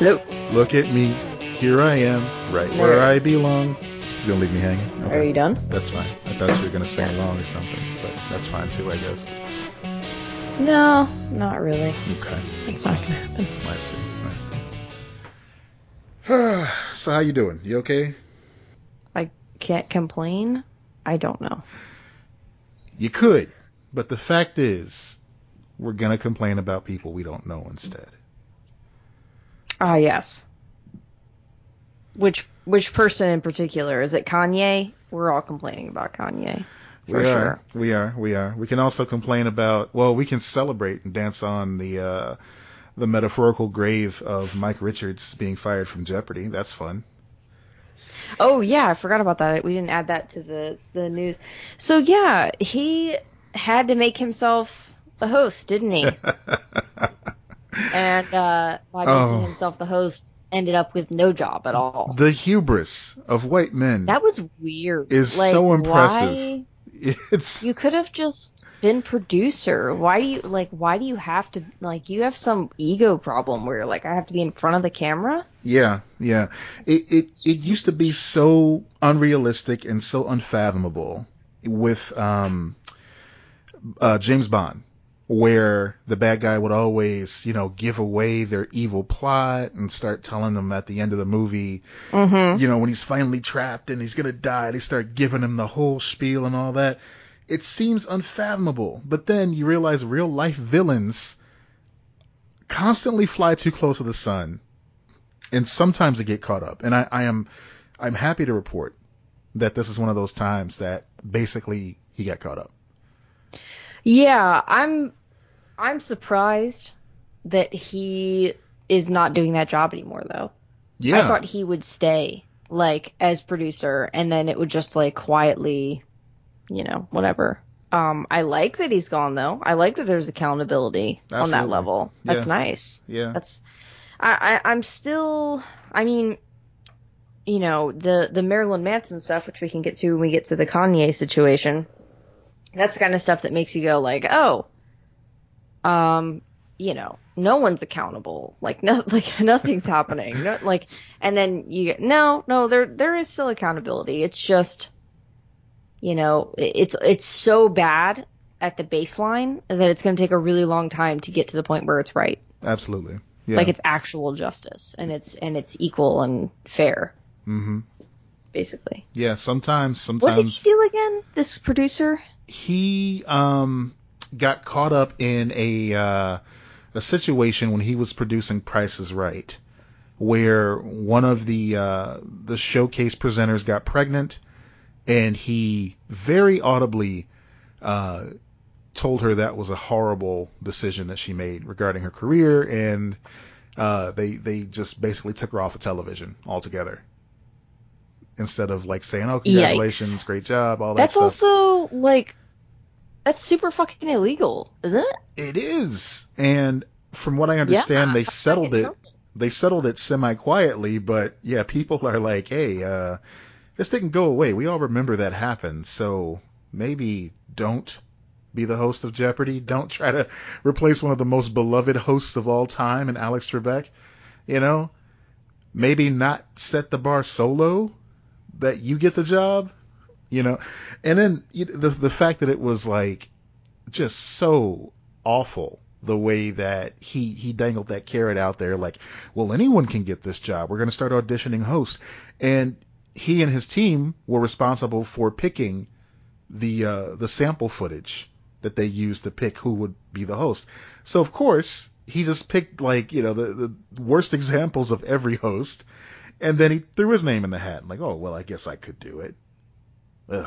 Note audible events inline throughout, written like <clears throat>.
Nope. Look at me. Here I am, right where I belong. He's gonna leave me hanging. Are you done? That's fine. I thought you were gonna sing along or something, but that's fine too, I guess. No, not really. Okay. It's not gonna happen. I see. I see. <sighs> so how you doing? You okay? I can't complain. I don't know. You could, but the fact is, we're gonna complain about people we don't know instead. Ah, yes. Which which person in particular? Is it Kanye? We're all complaining about Kanye. For we sure. are. We are. We are. We can also complain about. Well, we can celebrate and dance on the uh, the metaphorical grave of Mike Richards being fired from Jeopardy. That's fun. Oh yeah, I forgot about that. We didn't add that to the the news. So yeah, he had to make himself the host, didn't he? <laughs> and uh, by making Oh. himself the host, ended up with no job at all. the hubris of white men That was weird. is like, so impressive. Why? <laughs> It's You could have just been producer. Why do you like? Why do you have to like? You have some ego problem where you're like, I have to be in front of the camera. yeah, yeah. It it it used to be so unrealistic and so unfathomable with um uh James Bond where the bad guy would always, you know, give away their evil plot and start telling them at the end of the movie, Mm-hmm. you know, when he's finally trapped and he's gonna die, they start giving him the whole spiel and all that. It seems unfathomable, but then you realize real life villains constantly fly too close to the sun, and sometimes they get caught up. And I, I am, I'm happy to report that this is one of those times that basically he got caught up. Yeah, I'm. I'm surprised that he is not doing that job anymore, though. Yeah, I thought he would stay like as producer, and then it would just like quietly, you know, whatever. Um, I like that he's gone though. I like that there's accountability on that level. That's Yeah. nice. yeah, That's I, I I'm still I mean you know the the Marilyn Manson stuff which we can get to when we get to the Kanye situation that's the kind of stuff that makes you go like oh um you know no one's accountable like no <laughs> like nothing's happening no, like and then you get no no there there is still accountability it's just you know it's it's so bad at the baseline that it's going to take a really long time to get to the point where it's right absolutely. Yeah. like it's actual justice and it's and it's equal and fair Mm-hmm. basically Yeah, sometimes, Sometimes. what did he do again this producer he um got caught up in a uh, a situation when he was producing Price is Right, where one of the uh, the showcase presenters got pregnant, and he very audibly uh, told her that was a horrible decision that she made regarding her career, and uh, they they just basically took her off of television altogether. Instead of like saying, "Oh, congratulations, Yikes. great job," all that stuff. that's stuff. also like that's super fucking illegal isn't it It is, and from what I understand, Yeah, they how can I settled it. trouble? They settled it semi quietly, but yeah, people are like, "Hey, uh, this didn't go away. We all remember that happened, so maybe don't be the host of Jeopardy. Don't try to replace one of the most beloved hosts of all time, and Alex Trebek. You know, maybe not set the bar so low that you get the job. You know, and then you, the the fact that it was like just so awful the way that he he dangled that carrot out there like well anyone can get this job. We're going to start auditioning hosts. And he and his team were responsible for picking the uh the sample footage that they used to pick who would be the host. So of course he just picked like you know the the worst <laughs> examples of every host. And then he threw his name in the hat and like oh well I guess I could do it Ugh.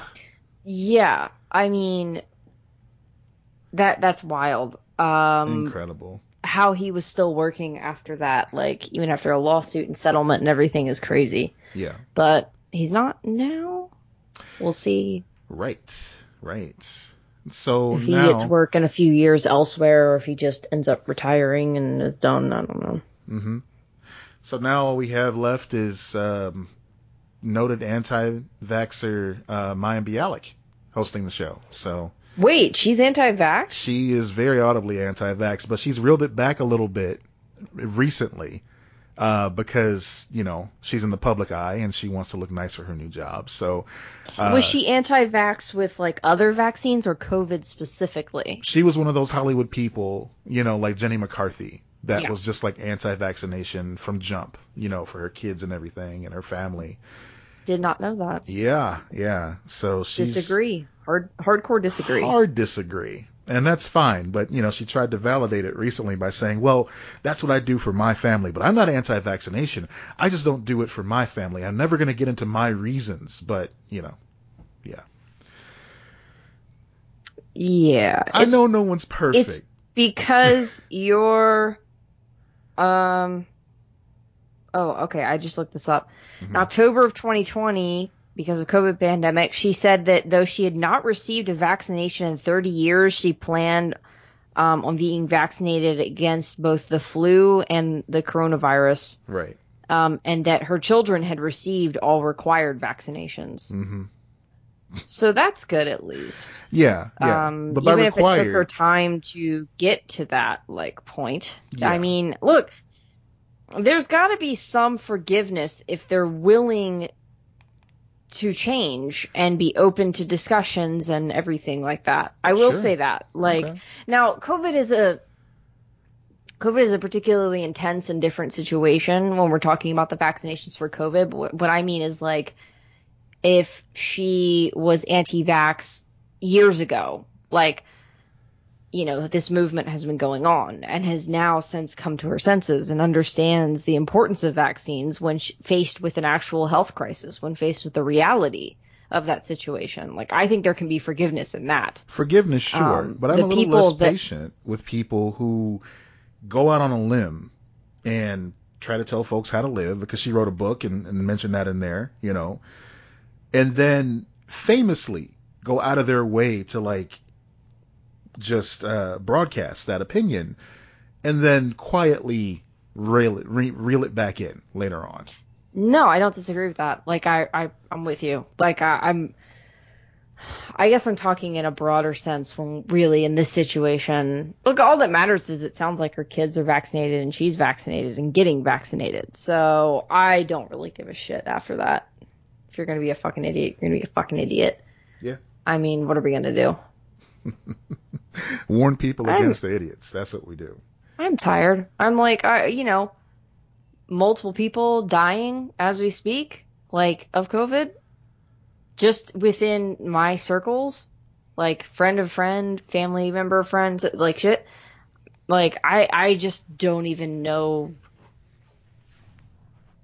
yeah i mean that that's wild. Um incredible. how he was still working after that like even after a lawsuit and settlement and everything is crazy. Yeah. But he's not now? We'll see. Right, right. So if he now, gets work in a few years elsewhere or if he just ends up retiring and is done i don't know. Mm-hmm. so now all we have left is um, noted anti-vaxxer uh, Mayim Bialik hosting the show. So wait she's anti-vax she is very audibly anti-vax, but she's reeled it back a little bit recently. uh, because you know she's in the public eye and she wants to look nice for her new job. So uh, was she anti-vax with like other vaccines or COVID specifically? She was one of those Hollywood people, you know, like Jenny McCarthy, that Yeah. was just like anti-vaccination from jump, you know, for her kids and everything and her family. Did not know that. Yeah, yeah. So she's Disagree. Hard hardcore disagree. hard disagree. And that's fine, but you know, she tried to validate it recently by saying, "Well, that's what I do for my family, but I'm not anti-vaccination. I just don't do it for my family. I'm never going to get into my reasons, but, you know, yeah. Yeah. I know no one's perfect. It's because <laughs> you're um oh okay i just looked this up in Mhm. october of 2020 because of covid pandemic she said that though she had not received a vaccination in 30 years she planned um, on being vaccinated against both the flu and the coronavirus Right. um, and that her children had received all required vaccinations Mm-hmm. so that's good at least Yeah, yeah. um, even if it took her time to get to that like point. Yeah. I mean, look, there's got to be some forgiveness if they're willing to change and be open to discussions and everything like that. I will Sure. say that. Like Okay. now, COVID is a COVID is a particularly intense and different situation when we're talking about the vaccinations for COVID. But what- what I mean is like if she was anti-vax years ago, like you know, this movement has been going on and has now since come to her senses and understands the importance of vaccines when faced with an actual health crisis, when faced with the reality of that situation. Like I think there can be forgiveness in that. forgiveness, sure, um, but I'm a little less that- patient with people who go out on a limb and try to tell folks how to live because she wrote a book and, and mentioned that in there, you know, and then famously go out of their way to like just uh, broadcast that opinion and then quietly reel it, re- reel it back in later on. No, I don't disagree with that. Like I, I I'm with you. Like I, I'm I guess I'm talking in a broader sense when really in this situation, look, all that matters is it sounds like her kids are vaccinated and she's vaccinated and getting vaccinated. So I don't really give a shit after that. If you're going to be a fucking idiot, you're going to be a fucking idiot. Yeah. I mean, what are we going to do? <laughs> <laughs> Warn people I'm- against the idiots. That's what we do. I'm tired. I'm like, I, you know, multiple people dying as we speak, like of COVID, just within my circles, like friend of friend, family member of friends, like shit. Like I, I just don't even know.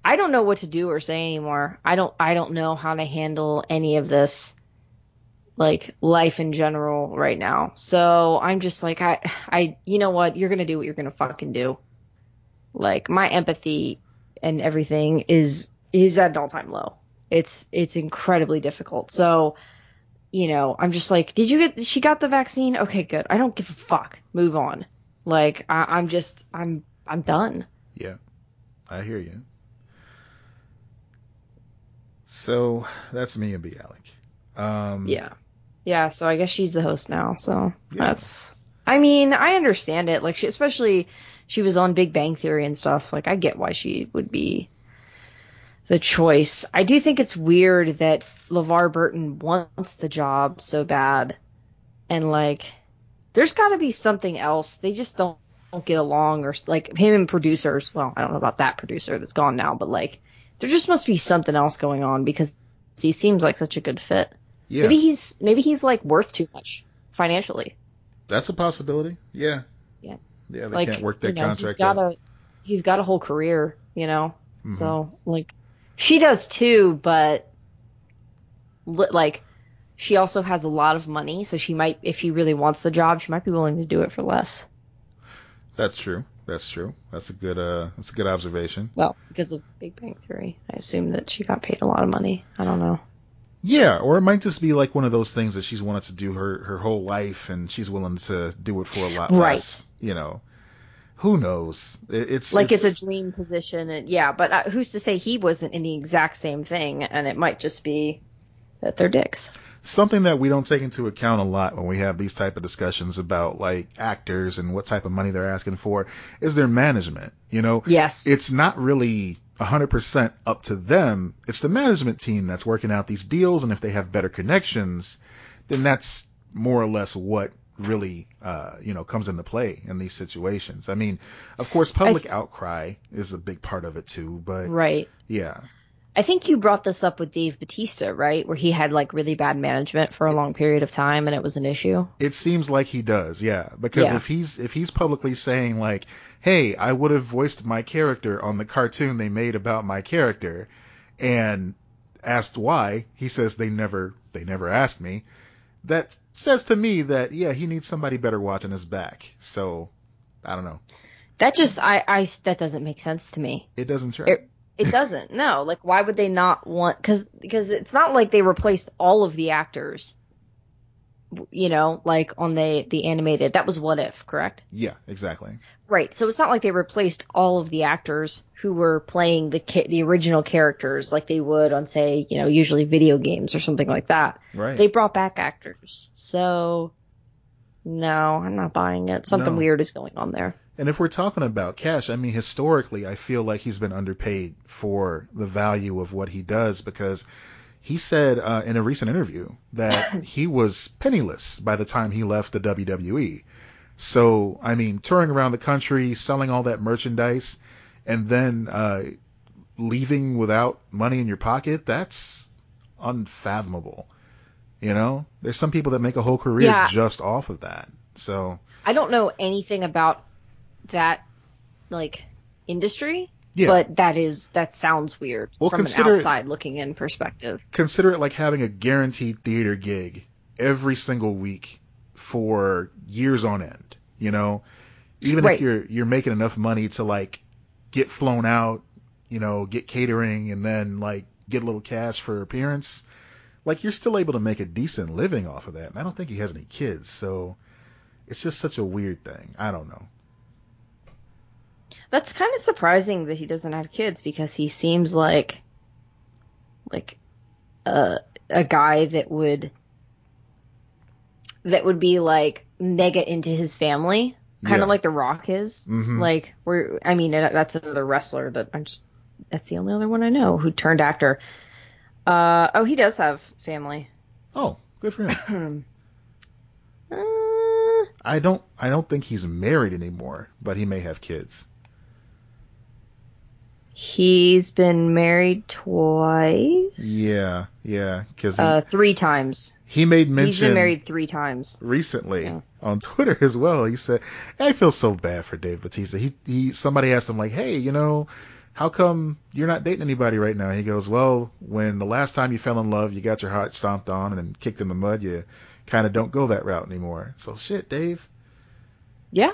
I don't know what to do or say anymore. I don't, I don't know how to handle any of this like life in general right now. So I'm just like I I you know what, you're going to do what you're going to fucking do. Like my empathy and everything is is at an all-time low. It's it's incredibly difficult. So, you know, I'm just like, did you get she got the vaccine? Okay, good. I don't give a fuck. Move on. Like I, I'm just I'm I'm done. Yeah, I hear you. So that's Mayim Bialik. Um, Yeah. Yeah, so I guess she's the host now. So Yeah. that's I mean, I understand it. Like she especially she was on Big Bang Theory and stuff. Like I get why she would be the choice. I do think it's weird that LeVar Burton wants the job so bad. And like there's got to be something else. They just don't, don't get along or like him and producers. Well, I don't know about that producer that's gone now, but like there just must be something else going on because he seems like such a good fit. Yeah, Maybe he's maybe he's like worth too much financially. that's a possibility. Yeah, Yeah. yeah. They like can't work their you know, contract. He's got out. a he's got a whole career, you know. Mhm. So like she does too, but li- like she also has a lot of money, so she might if she really wants the job, she might be willing to do it for less. That's true. That's true. That's a good. Uh, that's a good observation. Well, because of Big Bang Theory, I assume that she got paid a lot of money. I don't know. Yeah, or it might just be like one of those things that she's wanted to do her her whole life, and she's willing to do it for a lot Right. less. You know, who knows? It, it's Like it's, a dream position, and yeah, but uh, who's to say he wasn't in the exact same thing? And it might just be that they're dicks. something that we don't take into account a lot when we have these type of discussions about like actors and what type of money they're asking for is their management. You know, Yes. it's not really 100% up to them. It's the management team that's working out these deals, and if they have better connections, then that's more or less what really, uh, you know, comes into play in these situations. I mean, of course, public outcry is a big part of it too, but right. yeah, I think you brought this up with Dave Batista, right? Where he had like really bad management for a long period of time and it was an issue. It seems like he does, yeah. Because Yeah. if he's if he's publicly saying like, "Hey, I would have voiced my character on the cartoon they made about my character," and asked why, he says they never they never asked me. That says to me that yeah, he needs somebody better watching his back. So I don't know. That just I I that doesn't make sense to me. It doesn't track. It- It doesn't. No, like why would they not want cuz because it's not like they replaced all of the actors. You know, like on the the animated. That was what if, correct? yeah, exactly. Right. So it's not like they replaced all of the actors who were playing the ca- the original characters like they would on say, you know, usually video games or something like that. Right. They brought back actors. So no, I'm not buying it. Something No. weird is going on there. And if we're talking about cash, I mean, historically, I feel like he's been underpaid for the value of what he does because he said uh, in a recent interview that <coughs> he was penniless by the time he left the WWE. So, I mean, touring around the country, selling all that merchandise, and then uh, leaving without money in your pocket, that's unfathomable. You know, there's some people that make a whole career Yeah. just off of that. So, I don't know anything about that like industry, yeah. but that is that sounds weird Well, from consider- an outside looking in perspective. consider it like having a guaranteed theater gig every single week for years on end. You know, even Right. if you're you're making enough money to like get flown out, you know, get catering, and then like get a little cash for appearance, like you're still able to make a decent living off of that. And I don't think he has any kids, so it's just such a weird thing. I don't know. That's kind of surprising that he doesn't have kids because he seems like like a a guy that would that would be like mega into his family, kind Yeah. of like The Rock is. Mhm. Like we're I mean that's another wrestler that I'm just that's the only other one I know who turned actor. Uh oh, he does have family. Oh, good for him. <clears throat> uh, I don't I don't think he's married anymore, but he may have kids. He's been married twice. Yeah, yeah, because Uh, three times. he made He's mention been married three times. recently Yeah. on Twitter as well. He said, "I feel so bad for Dave Batista." He he somebody asked him like, "Hey, you know, how come you're not dating anybody right now?" He goes, "Well, when the last time you fell in love, you got your heart stomped on and kicked in the mud, you kind of don't go that route anymore." So shit, Dave. Yeah.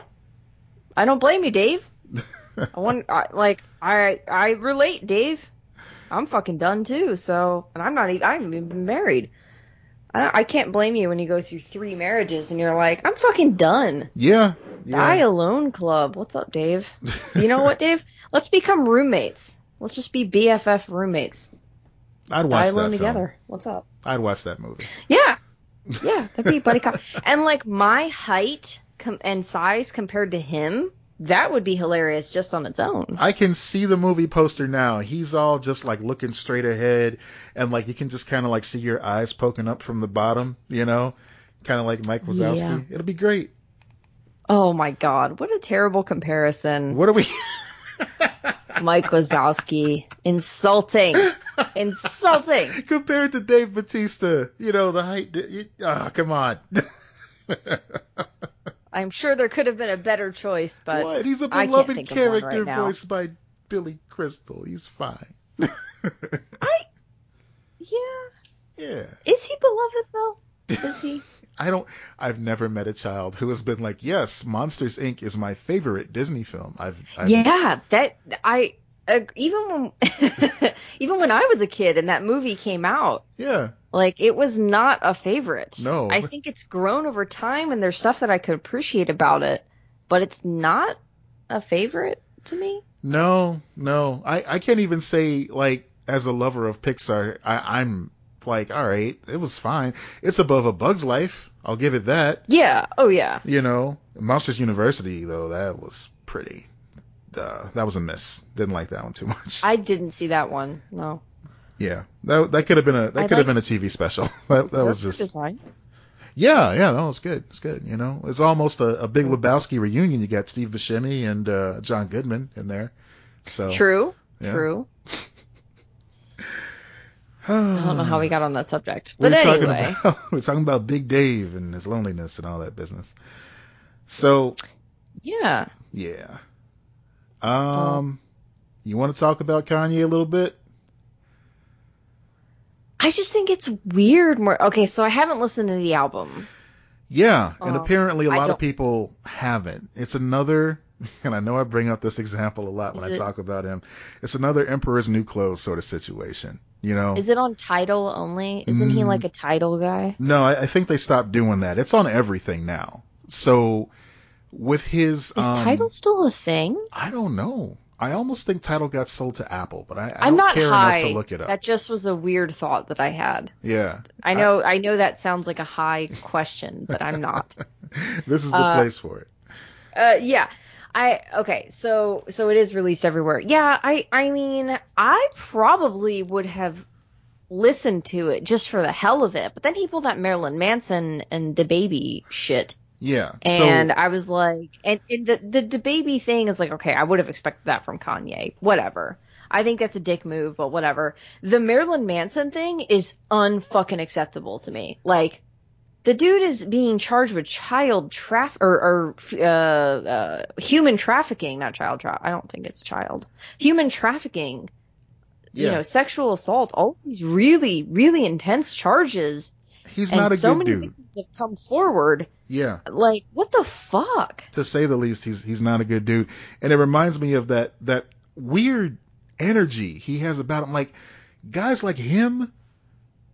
I don't blame you, Dave. <laughs> I want, I, like, I, I relate, Dave. I'm fucking done too. So, and I'm not even, I'm even been married. I, I can't blame you when you go through three marriages and you're like, I'm fucking done. yeah, Die alone club. What's up, Dave? You know what, Dave? <laughs> Let's become roommates. Let's just be BFF roommates. I'd watch Die that alone film. together. What's up? I'd watch that movie. Yeah. <laughs> Yeah, that'd be buddy cop. And like my height com- and size compared to him, that would be hilarious just on its own. I can see the movie poster now. He's all just like looking straight ahead, and like you can just kind of like see your eyes poking up from the bottom, you know, kind of like Mike Wazowski. Yeah. It'll be great. Oh my god, what a terrible comparison. What are we? <laughs> Mike Wazowski. Insulting. <laughs> Insulting. Compared to Dave Batista, you know the height. Ah, come on. <laughs> I'm sure there could have been a better choice, but what? He's a I can't beloved think character right now. voiced by Billy Crystal. He's fine. <laughs> I yeah. yeah. Is he beloved though? Is he? <laughs> I don't. I've never met a child who has been like, "Yes, Monsters Inc. is my favorite Disney film." I've, I've Yeah, that I even when <laughs> even when I was a kid and that movie came out, yeah. like it was not a favorite. No. I think it's grown over time and there's stuff that I could appreciate about it, but it's not a favorite to me. No, no. I, I can't even say like as a lover of Pixar, I, I'm like, all right, it was fine. It's above a Bug's Life. I'll give it that. Yeah. Oh yeah. You know, Monsters University though, that was pretty. Uh, that was a miss. Didn't like that one too much. I didn't see that one. No. Yeah, that that could have been a that I could have been a TV special. <laughs> that that was just designs. yeah, yeah, that was good. It's good. You know, it's almost a, a Big Lebowski reunion. You got Steve Buscemi and uh, John Goodman in there. So True. yeah. True. <sighs> I don't know how we got on that subject, but we were anyway. talking about <laughs> we are talking about Big Dave and his loneliness and all that business. So Yeah. yeah, um, you want to talk about Kanye a little bit? I just think it's weird. More okay. So I haven't listened to the album. Yeah, and Oh, apparently a lot of people haven't. It's another, <laughs> and I know I bring up this example a lot when Is I it- talk about him. It's another Emperor's New Clothes sort of situation. You know? Is it on Tidal only? Isn't he Mm. like a Tidal guy? no, I, I think they stopped doing that. It's on everything now. So with his, Is um, Tidal still a thing? I don't know. I almost think Tidal got sold to Apple, but I, I I'm don't not care high. enough to look it up. That just was a weird thought that I had. yeah, I know I, know that sounds like a high question, but I'm not. <laughs> this is the Uh, place for it. Uh, yeah. I okay, so so it is released everywhere. Yeah, I I mean, I probably would have listened to it just for the hell of it, but then he pulled that Marilyn Manson and DaBaby shit, Yeah. and so I was like, and, and the the DaBaby thing is like, okay, I would have expected that from Kanye, whatever. I think that's a dick move, but whatever. The Marilyn Manson thing is unfucking acceptable to me. Like, the dude is being charged with child traf or, or uh, uh, human trafficking, not child tra- I don't think it's child. Human trafficking. You know, sexual assault. All these really, really intense charges, he's and not a good dude. so good many dude. victims have come forward. Yeah. Like, what the fuck? to say the least, he's he's not a good dude. And it reminds me of that that weird energy he has about him. Like guys like him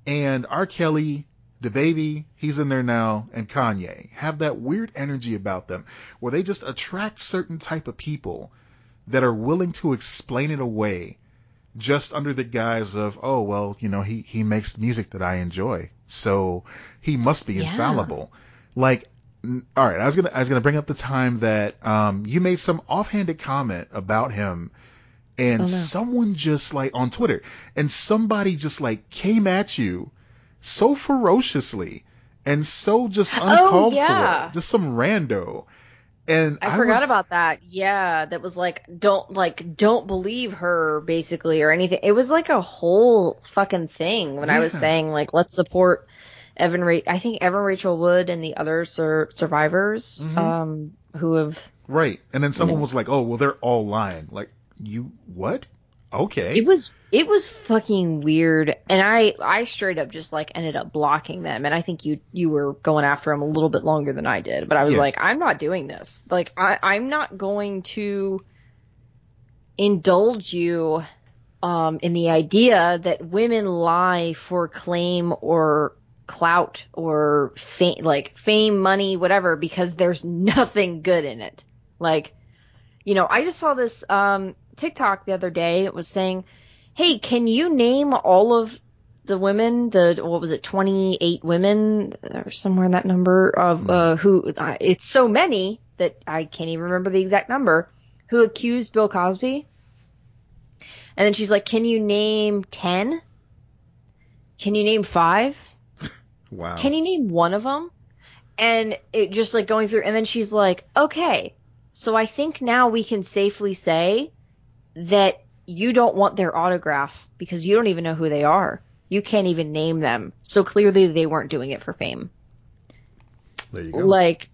and R. Kelly, DaBaby, he's in there now, and Kanye have that weird energy about them where they just attract certain type of people that are willing to explain it away just under the guise of, oh well, you know, he he makes music that I enjoy, so he must be Yeah. infallible. Like all right, I was gonna I was gonna bring up the time that um you made some offhanded comment about him, and Oh, no. someone just like on Twitter, and somebody just like came at you so ferociously and so just uncalled Oh, yeah. for, just some rando. And I, forgot was- about that. Yeah, that was like don't like don't believe her basically or anything. It was like a whole fucking thing when I was saying like let's support Evan Ra- I think Evan Rachel Wood and the other sur- survivors Mhm. um who have right. And then someone Yeah. was like, "Oh, well, they're all lying." Like you what? Okay. it was it was fucking weird. And I I straight up just like ended up blocking them. And I think you you were going after them a little bit longer than I did. But I was Yeah. like I'm not doing this. Like I I'm not going to indulge you um in the idea that women lie for claim or clout or fame like fame money whatever because there's <laughs> nothing good in it. Like you know I just saw this um TikTok the other day. It was saying, "Hey, can you name all of the women? The what was it, 28 women or somewhere in that number of uh, who? Uh, it's so many that I can't even remember the exact number who accused Bill Cosby." And then she's like, "Can you name 10? Can you name five? <laughs> wow. Can you name one of them?" And it just like going through, and then she's like, "Okay, so I think now we can safely say." That you don't want their autograph because you don't even know who they are. You can't even name them. So clearly they weren't doing it for fame. there you go. Like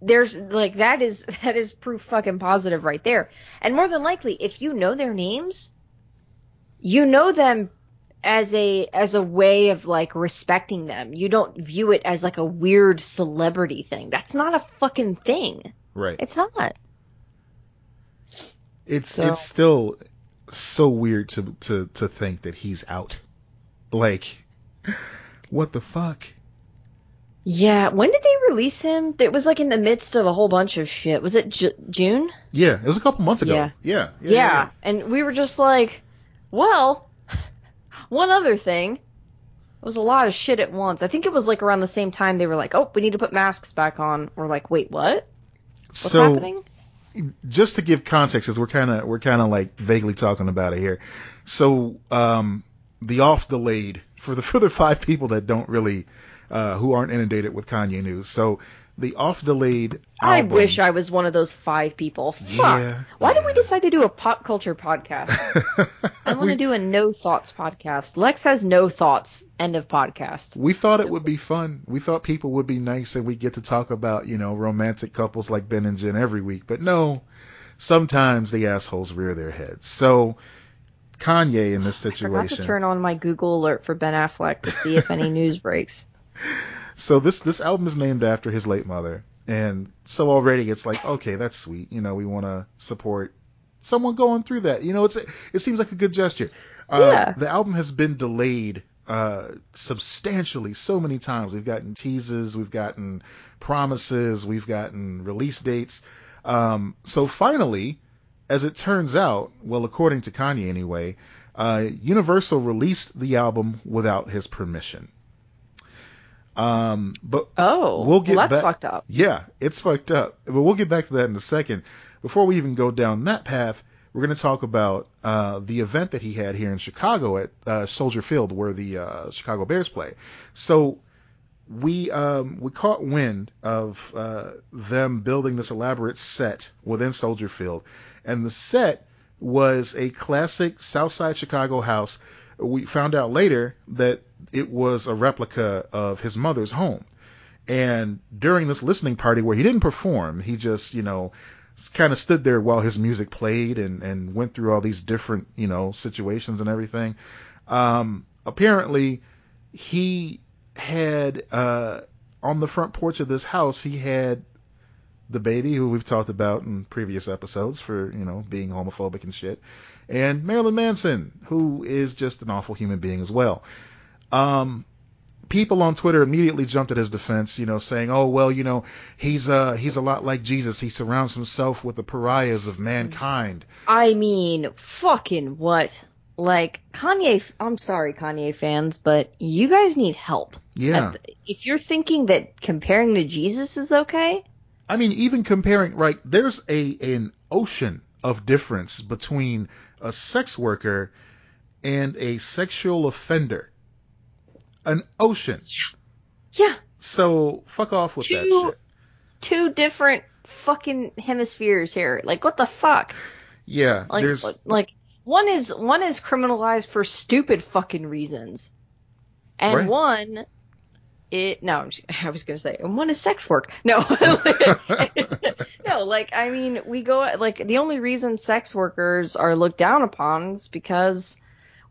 there's like that is <laughs> that is proof fucking positive right there. And more than likely if you know their names, you know them as a as a way of like respecting them. You don't view it as like a weird celebrity thing. That's not a fucking thing. right. It's not. It's So- it's still so weird to to to think that he's out. Like, what the fuck? Yeah, when did they release him? It was like in the midst of a whole bunch of shit. Was it Ju- June? Yeah, it was a couple months ago. Yeah. Yeah. Yeah. and we were just like, well, <laughs> one other thing. It was a lot of shit at once. I think it was like around the same time they were like, "Oh, we need to put masks back on." We're like, "Wait, what? What's so, happening?" Just to give context, as we're kind of we're kind of like vaguely talking about it here. So um, the off delayed for the <laughs> for the five people that don't really uh, who aren't inundated with Kanye news. So the off delayed. I wish I was one of those five people. Fuck. Yeah, Why did yeah. we decide to do a pop culture podcast? <laughs> I want to do a no thoughts podcast. Lex has no thoughts. End of podcast. we thought it would be fun. We thought people would be nice and we get to talk about you know romantic couples like Ben and Jen every week. But no, sometimes the assholes rear their heads. So Kanye in this situation. <sighs> I forgot to turn on my Google alert for Ben Affleck to see if any <laughs> news breaks. So this this album is named after his late mother, and so already it's like, okay, that's sweet. You know, we want to support someone going through that. You know, it's it seems like a good gesture. Uh, Yeah. The album has been delayed uh, substantially so many times. We've gotten teases, we've gotten promises, we've gotten release dates. Um, so finally, as it turns out, well, according to Kanye anyway, uh, Universal released the album without his permission. Um, but Oh, We'll get well, that's back- fucked up. yeah, it's fucked up. But we'll get back to that in a second. Before we even go down that path, we're going to talk about uh, the event that he had here in Chicago at uh, Soldier Field, where the uh, Chicago Bears play. So we um, we caught wind of uh, them building this elaborate set within Soldier Field, and the set was a classic Southside Chicago house. We found out later that it was a replica of his mother's home. And during this listening party where he didn't perform, he just, you know, kind of stood there while his music played and, and went through all these different, you know, situations and everything. Um, apparently he had, uh, on the front porch of this house, he had DaBaby who we've talked about in previous episodes for, you know, being homophobic and shit. And Marilyn Manson, who is just an awful human being as well. Um, people on Twitter immediately jumped at his defense, you know, saying, "Oh, well, you know, he's uh he's a lot like Jesus. He surrounds himself with the pariahs of mankind." I mean, fucking what? Like Kanye, I'm sorry, Kanye fans, but you guys need help. Yeah. If you're thinking that comparing to Jesus is okay, I mean, even comparing, right? There's a an ocean of difference between a sex worker and a sexual offender. An ocean. yeah, So fuck off with that Two- shit. two different fucking hemispheres here. Like what the fuck? Yeah, Like there's like one is one is criminalized for stupid fucking reasons, and Right. one it no <laughs> I was gonna say and one is sex work. No, <laughs> no, like I mean we go like the only reason sex workers are looked down upon is because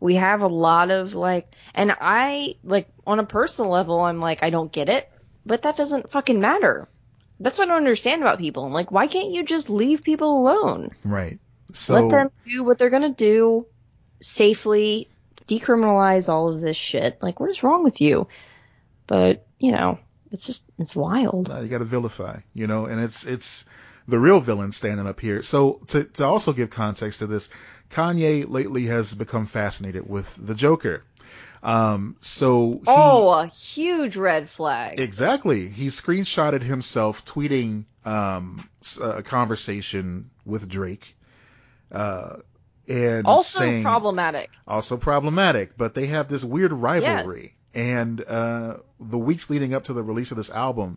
we have a lot of like and I like on a personal level I'm like I don't get it, but that doesn't fucking matter. That's what I don't understand about people. I'm like, why can't you just leave people alone? right. So Let them do what they're gonna do safely, decriminalize all of this shit. Like, what is wrong with you? But, you know, it's just, it's wild. Uh, you got to vilify, you know, and it's it's the real villain standing up here. So to to also give context to this, Kanye lately has become fascinated with the Joker. Um, so he, Oh, a huge red flag. exactly, he screenshotted himself tweeting um a conversation with Drake, uh, and also saying problematic. also problematic, but they have this weird rivalry. And uh, the weeks leading up to the release of this album,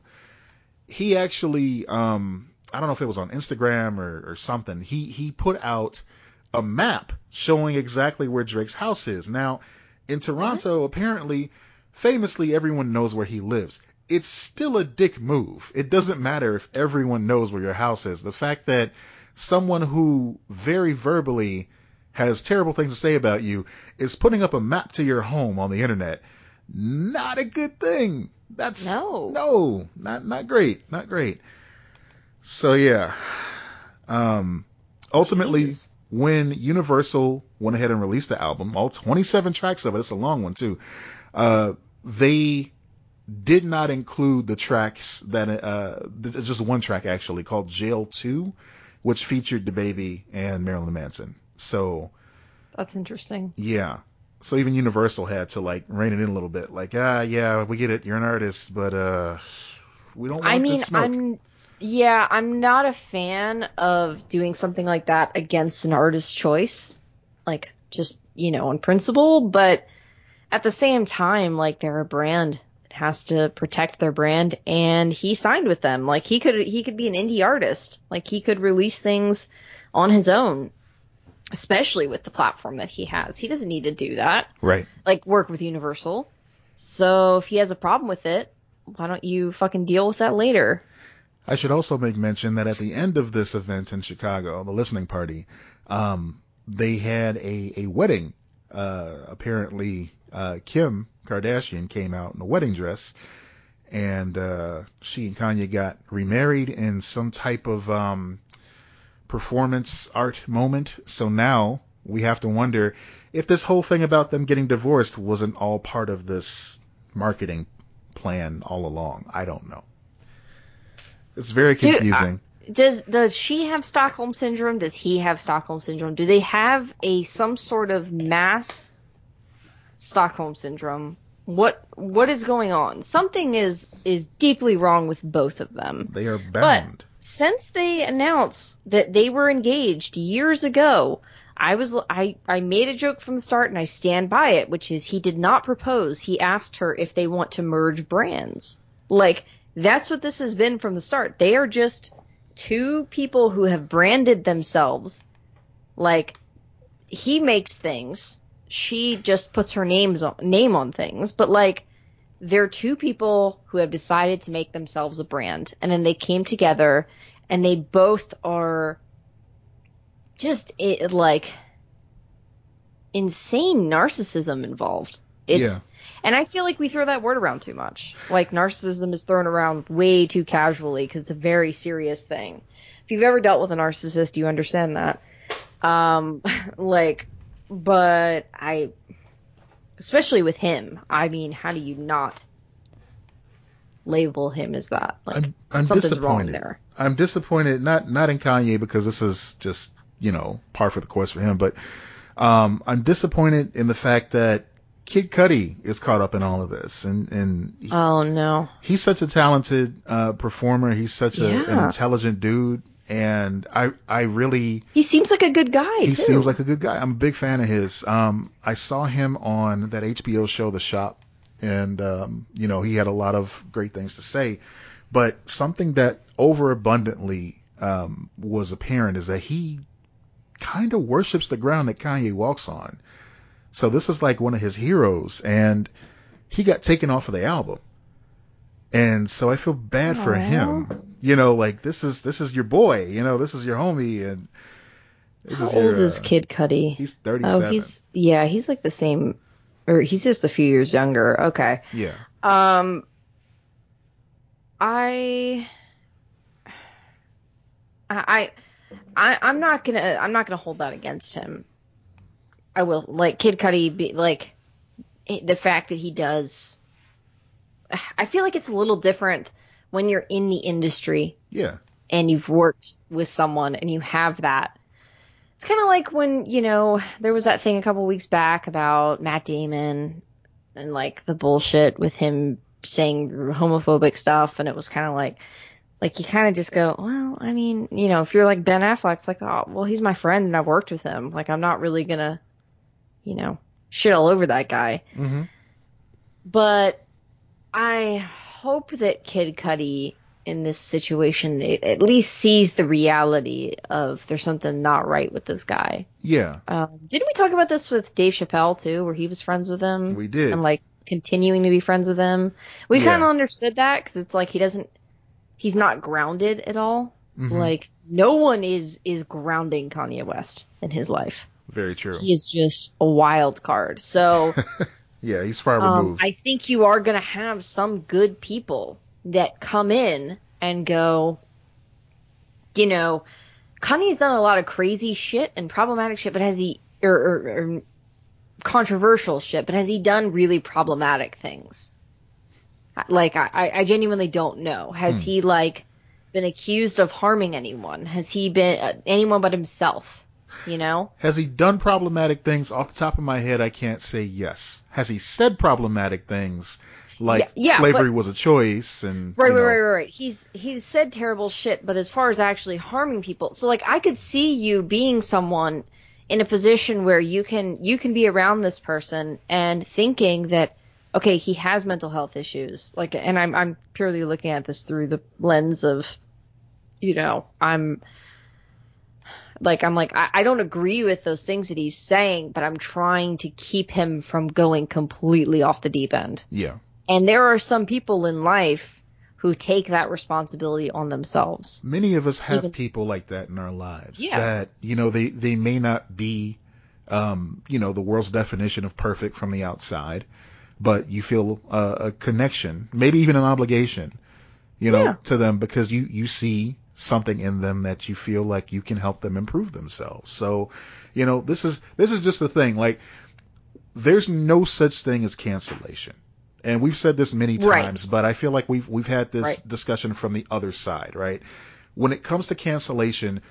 he actually, um, I don't know if it was on Instagram or, or something, he, he put out a map showing exactly where Drake's house is. Now, in Toronto, apparently, famously, everyone knows where he lives. It's still a dick move. It doesn't matter if everyone knows where your house is. The fact that someone who very verbally has terrible things to say about you is putting up a map to your home on the internet. Not a good thing. That's No. no, not not great, not great. So yeah, um, ultimately, when Universal went ahead and released the album, all 27 tracks of it, it's a long one too. Uh, they did not include the tracks that uh, it's just one track actually called Jail 2, which featured DaBaby and Marilyn Manson. So That's interesting. yeah. So even Universal had to like rein it in a little bit. Like, ah, yeah, we get it, you're an artist, but uh, we don't want I mean, smoke. I'm yeah, I'm not a fan of doing something like that against an artist's choice. Like just, you know, on principle, but at the same time, like they're a brand that has to protect their brand and he signed with them. Like he could he could be an indie artist. Like he could release things on his own, especially with the platform that he has. He doesn't need to do that. Right. Like work with Universal. So if he has a problem with it, why don't you fucking deal with that later? I should also make mention that at the end of this event in Chicago, the listening party, um, they had a, a wedding. Uh, apparently, uh, Kim Kardashian came out in a wedding dress, and uh, she and Kanye got remarried in some type of um, performance art moment. So now we have to wonder if this whole thing about them getting divorced wasn't all part of this marketing plan all along. I don't know. It's very Dude, confusing. Does does she have Stockholm syndrome? Does he have Stockholm syndrome? Do they have a some sort of mass Stockholm syndrome? What what is going on? Something is is deeply wrong with both of them. they are bound. Since they announced that they were engaged years ago, I was I I made a joke from the start and I stand by it, which is he did not propose. He asked her if they want to merge brands. Like that's what this has been from the start. They are just two people who have branded themselves. Like he makes things, she just puts her names on, name on things, but like they're two people who have decided to make themselves a brand and then they came together and they both are just it, like insane narcissism involved. It's Yeah. and I feel like we throw that word around too much. Like narcissism is thrown around way too casually because it's a very serious thing. If you've ever dealt with a narcissist, you understand that. Um, <laughs> like, but I, especially with him, I mean, how do you not label him as that? Like, I'm, I'm something's disappointed. wrong there. I'm disappointed, not not in Kanye because this is just you know par for the course for him, but um, I'm disappointed in the fact that Kid Cudi is caught up in all of this, and and he- Oh no. he's such a talented uh, performer. He's such a, an intelligent dude, and I I really He seems like a good guy. he too. seems like a good guy. I'm a big fan of his. Um, I saw him on that HBO show, The Shop, and um, you know he had a lot of great things to say. But something that overabundantly um, was apparent is that he kind of worships the ground that Kanye walks on. So this is like one of his heroes, and he got taken off of the album. And so I feel bad for him. You know, like this is this is your boy. You know, this is your homie, and this How is old your, is uh, Kid Cudi? He's 37. Oh, he's yeah, he's like the same, or he's just a few years younger. Okay. yeah. Um, I, I, I, I'm not gonna, I'm not gonna hold that against him. I will like Kid Cudi, be like the fact that he does. I feel like it's a little different when you're in the industry Yeah. and you've worked with someone and you have that. It's kind of like when, you know, there was that thing a couple weeks back about Matt Damon and like the bullshit with him saying homophobic stuff and it was kind of like like you kind of just go, well, I mean, you know, if you're like Ben Affleck, it's like, oh, well, he's my friend and I've worked with him. Like I'm not really going to, you know, shit all over that guy Mm-hmm. but I hope that Kid Cudi in this situation at least sees the reality of there's something not right with this guy. Yeah. Um, didn't we talk about this with Dave Chappelle too, where he was friends with him We did. and like continuing to be friends with him? We Yeah. kind of understood that because it's like he doesn't, he's not grounded at all. Mhm. Like no one is is grounding Kanye West in his life. Very true. He is just a wild card. So. <laughs> Yeah, he's far Um, removed. I think you are going to have some good people that come in and go, you know, Kanye's done a lot of crazy shit and problematic shit, but has he, or, or, or controversial shit, but has he done really problematic things? Like, I, I genuinely don't know. Has Hmm. he, like, been accused of harming anyone? Has he been uh, anyone but himself? You know? Has he done problematic things? Off the top of my head, I can't say yes. Has he said problematic things? Like Yeah, yeah, slavery but- was a choice and Right, you right, know, right, right, right. He's he's said terrible shit, but as far as actually harming people, so like I could see you being someone in a position where you can you can be around this person and thinking that okay, he has mental health issues. Like and I'm I'm purely looking at this through the lens of you know, I'm like I'm like I, I don't agree with those things that he's saying, but I'm trying to keep him from going completely off the deep end. Yeah. And there are some people in life who take that responsibility on themselves. Many of us have Even- people like that in our lives. Yeah. That, you know, they, they may not be, um, you know, the world's definition of perfect from the outside, but you feel a, a connection, maybe even an obligation, you know, Yeah. to them because you, you see something in them that you feel like you can help them improve themselves. So, you know, this is, this is just the thing. Like, there's no such thing as cancellation. And we've said this many Right. times, but I feel like we've we've had this Right. discussion from the other side, right? When it comes to cancellation,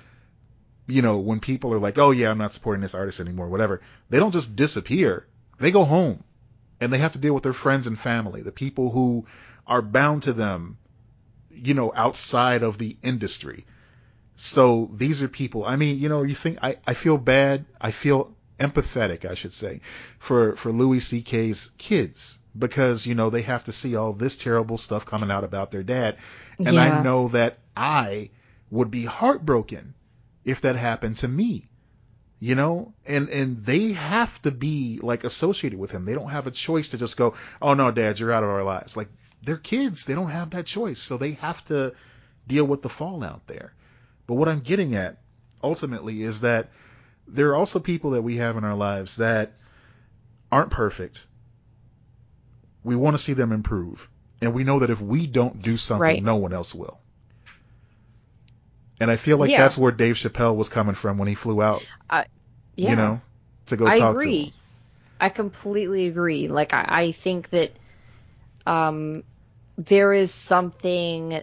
you know, when people are like, "Oh yeah, I'm not supporting this artist anymore," whatever, they don't just disappear. They go home and they have to deal with their friends and family, the people who are bound to them, you know, outside of the industry. So these are people, I mean, you know, you think I, I feel bad, I feel empathetic, I should say, for, for Louis C.K.'s kids because, you know, they have to see all this terrible stuff coming out about their dad. And I know that I would be heartbroken if that happened to me. You know, and and they have to be like associated with him. They don't have a choice to just go, "Oh no, dad, you're out of our lives." Like they're kids, they don't have that choice. So they have to deal with the fallout there. But what I'm getting at ultimately is that there are also people that we have in our lives that aren't perfect. We want to see them improve. And we know that if we don't do something, Right. no one else will. And I feel like Yeah. that's where Dave Chappelle was coming from when he flew out, uh, Yeah. you know, to go I talk to agree. him. I completely agree. Like I, I think that um there is something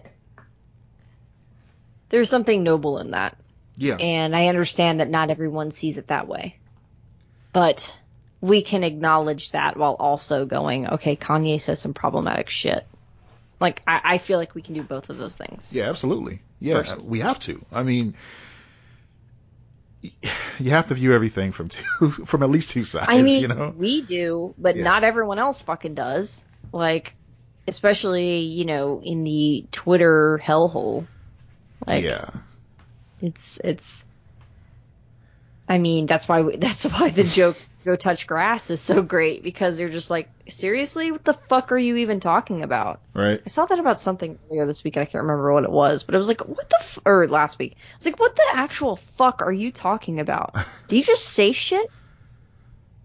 there's something noble in that. Yeah. And I understand that not everyone sees it that way. But we can acknowledge that while also going, okay, Kanye says some problematic shit. Like I, I feel like we can do both of those things. Yeah, absolutely. Yeah, First. we have to. I mean, you have to view everything from two, <laughs> from at least two sides. I mean, you know. we do, but Yeah. not everyone else fucking does. Like, especially, you know, in the Twitter hellhole. Like, yeah. it's, it's, I mean, that's why, we, <laughs> that's why the joke, go touch grass is so great because they're just like, seriously? What the fuck are you even talking about? Right. I saw that about something earlier this week. and I can't remember what it was, but it was like, what the, f-, or last week. It's like, what the actual fuck are you talking about? <laughs> Do you just say shit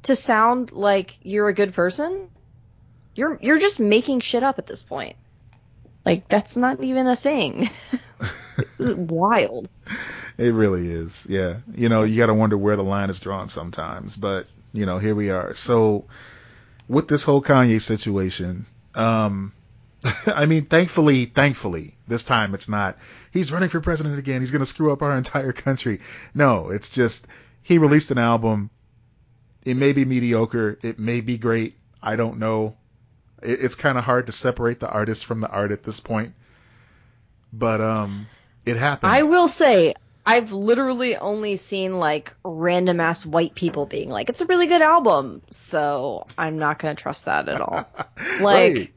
to sound like you're a good person? You're you're just making shit up at this point. Like that's not even a thing. <laughs> Wild. It really is. Yeah. You know, you got to wonder where the line is drawn sometimes, but you know, here we are. So with this whole Kanye situation, um, <laughs> I mean, thankfully, thankfully, this time it's not, he's running for president again. He's going to screw up our <laughs> entire country. No, it's just, he released an album. It may be mediocre. It may be great. I don't know. It, it's kind of hard to separate the artist from the art at this point. But, um, it happened. I will say I've literally only seen like random ass white people being like, "It's a really good album," so I'm not gonna trust that at all. <laughs> Like- Right.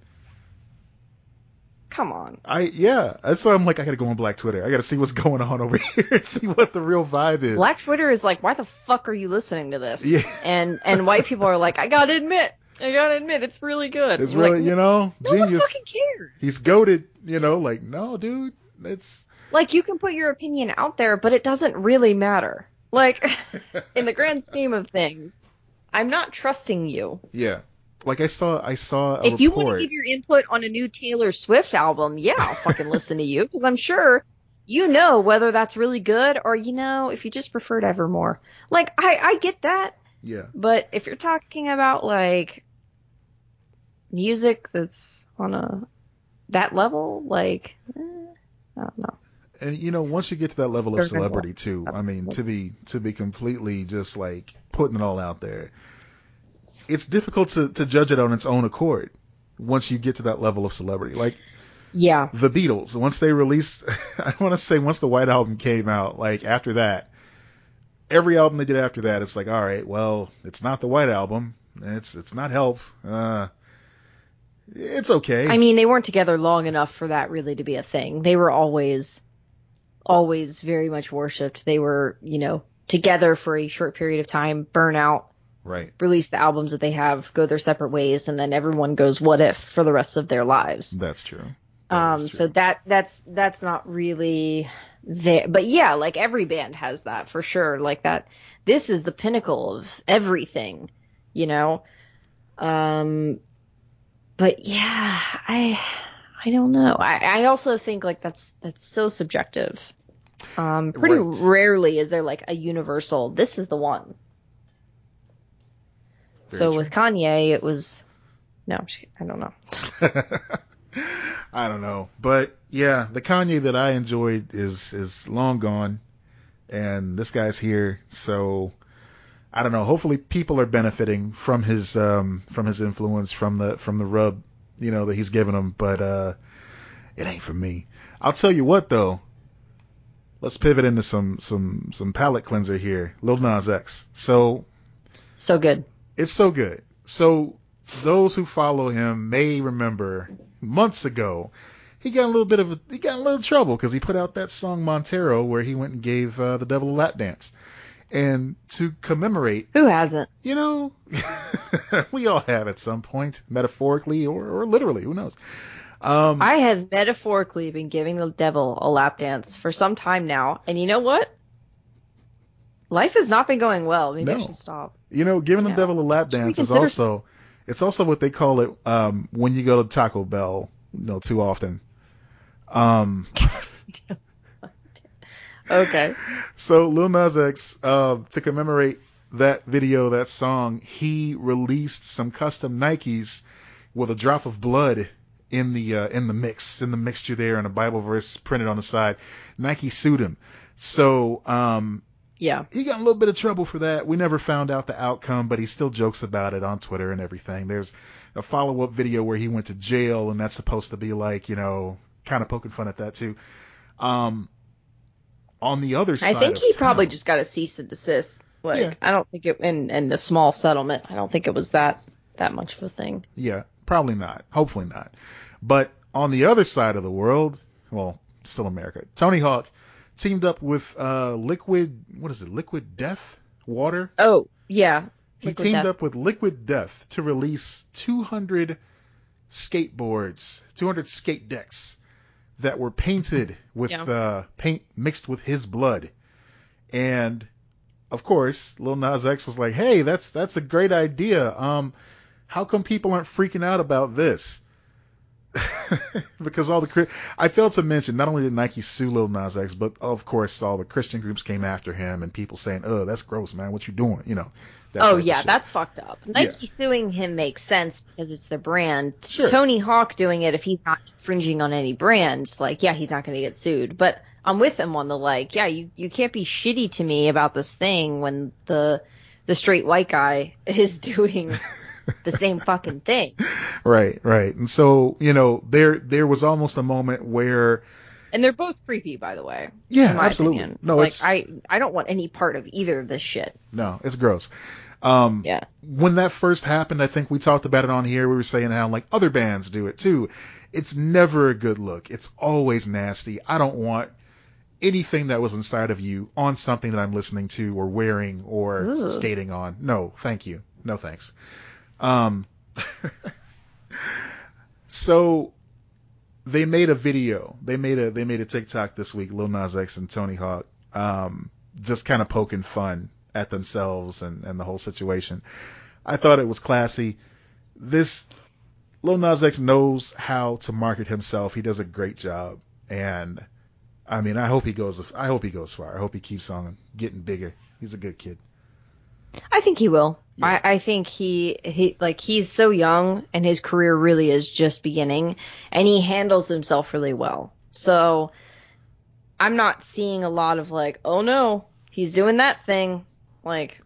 Come on. I yeah, that's why I'm like I gotta go on Black Twitter. I gotta see what's <laughs> going on over here and see what the real vibe is. Black Twitter is like, why the fuck are you listening to this? Yeah. And and white people are like, I gotta admit, I gotta admit, it's really good. it's I'm like, really you know no one genius. fucking cares. He's goaded. You know, like no, dude, it's like you can put your opinion out there, but it doesn't really matter. Like <laughs> in the grand scheme of things, I'm not trusting you. yeah. Like I saw, I saw a if you want to give your input on a new Taylor Swift album, yeah, I'll fucking listen to you because I'm sure you know whether that's really good or you know if you just preferred Evermore. Like I I get that, yeah, but if you're talking about like music that's on a that level, like eh, I don't know. And you know, once you get to that level of celebrity too, I mean, to be to be completely just like putting it all out there, it's difficult to to judge it on its own accord. Once you get to that level of celebrity, like Yeah. the Beatles, once they released, <laughs> I want to say once the White Album came out, like after that, every album they did after that, it's like, all right, well, it's not the White Album, it's it's not Help, uh, it's okay. I mean, they weren't together long enough for that really to be a thing. They were always, always very much worshipped. They were, you know, together for a short period of time, burn out, right, release the albums that they have, go their separate ways, and then everyone goes what if for the rest of their lives. that's true. That Um, is so that that's that's not really there, but yeah, like every band has that for sure. Like that, this is the pinnacle of everything, you know. Um, but yeah, I I don't know. I I also think like that's that's so subjective. Um, pretty Right. rarely is there like a universal. This is the one. Very so true. with Kanye, it was. No, I'm just kidding. I don't know. <laughs> I don't know, but yeah, the Kanye that I enjoyed is is long gone, and this guy's here, so I don't know. Hopefully, people are benefiting from his um from his influence from the from the rub, you know, that he's given them, but uh, it ain't for me. I'll tell you what though. Let's pivot into some some some palate cleanser here, Lil Nas X. So So good. it's so good. So those who follow him may remember months ago he got a little bit of a, he got a little trouble because he put out that song Montero where he went and gave uh, the devil a lap dance. And to commemorate, Who hasn't? you know, <laughs> we all have at some point, metaphorically or, or literally, who knows. Um, I have metaphorically been giving the devil a lap dance for some time now, and you know what? Life has not been going well. Maybe I should stop. You know, giving the devil a lap dance is also it's also what they call it um, when you go to Taco Bell, you know, too often. Um, <laughs> Okay. so Lil Nas X, uh, to commemorate that video, that song, he released some custom Nikes with a drop of blood in the uh, in the mix, in the mixture there, and a Bible verse printed on the side. Nike sued him. So um, Yeah. he got in a little bit of trouble for that. We never found out the outcome, but he still jokes about it on Twitter and everything. There's a follow up video where he went to jail, and that's supposed to be like, you know, kind of poking fun at that too. Um, on the other side. I think he town- probably just got a cease and desist. Like Yeah. I don't think it and and a small settlement. I don't think it was that that much of a thing. Yeah, probably not. Hopefully not. But on the other side of the world, well, still America, Tony Hawk teamed up with uh, Liquid, what is it, Liquid Death Water? Oh yeah. He Liquid teamed Death. up with Liquid Death to release 200 skateboards, 200 skate decks that were painted with Yeah. uh, paint mixed with his blood. And of course, Lil Nas X was like, "Hey, that's that's a great idea. Um, how come people aren't freaking out about this?" <laughs> because all the I failed to mention not only did Nike sue Lil Nas X, but of course all the Christian groups came after him and people saying, "Oh, that's gross, man. What you doing?" You know. Oh yeah, that's fucked up. Nike suing him makes sense because it's their brand. Sure. Tony Hawk doing it if he's not infringing on any brands, like yeah, he's not going to get sued. But I'm with him on the like, yeah, you you can't be shitty to me about this thing when the the straight white guy <laughs> is doing <laughs> the same fucking thing. <laughs> Right, right. And so, you know, there there was almost a moment where And they're both creepy, by the way. Yeah, absolutely. Opinion. No, like it's I I don't want any part of either of this shit. no, it's gross. Um Yeah. when that first happened, I think we talked about it on here. We were saying how like other bands do it too. It's never a good look. It's always nasty. I don't want anything that was inside of you on something that I'm listening to or wearing or Ooh. skating on. No, thank you. No thanks. Um so they made a video. They made a they made a TikTok this week, Lil Nas X and Tony Hawk, um, just kind of poking fun at themselves and, and the whole situation. I thought it was classy. This Lil Nas X knows how to market himself. He does a great job, and I mean, I hope he goes. I hope he goes far. I hope he keeps on getting bigger. He's a good kid. I think he will. Yeah. I, I think he he like he's so young and his career really is just beginning and he handles himself really well. So I'm not seeing a lot of like, oh no, he's doing that thing. Like,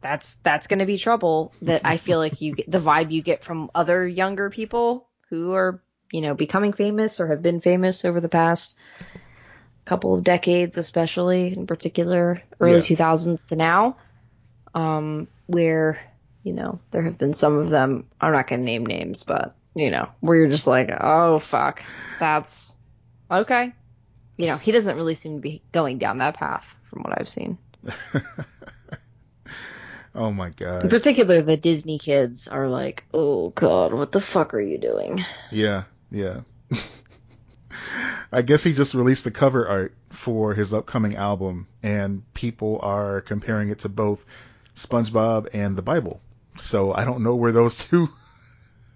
that's that's gonna be trouble. That I feel like you get the vibe you get from other younger people who are, you know, becoming famous or have been famous over the past couple of decades, especially in particular, early Yeah. 2000s to now, um, where you know there have been some of them. I'm not gonna name names, but you know, where you're just like, oh fuck, that's okay. You know, he doesn't really seem to be going down that path from what I've seen. <laughs> oh my god. In particular, the Disney kids are like, oh god, what the fuck are you doing? Yeah, yeah. I guess he just released the cover art for his upcoming album, and people are comparing it to both SpongeBob and the Bible. So I don't know where those <laughs> two.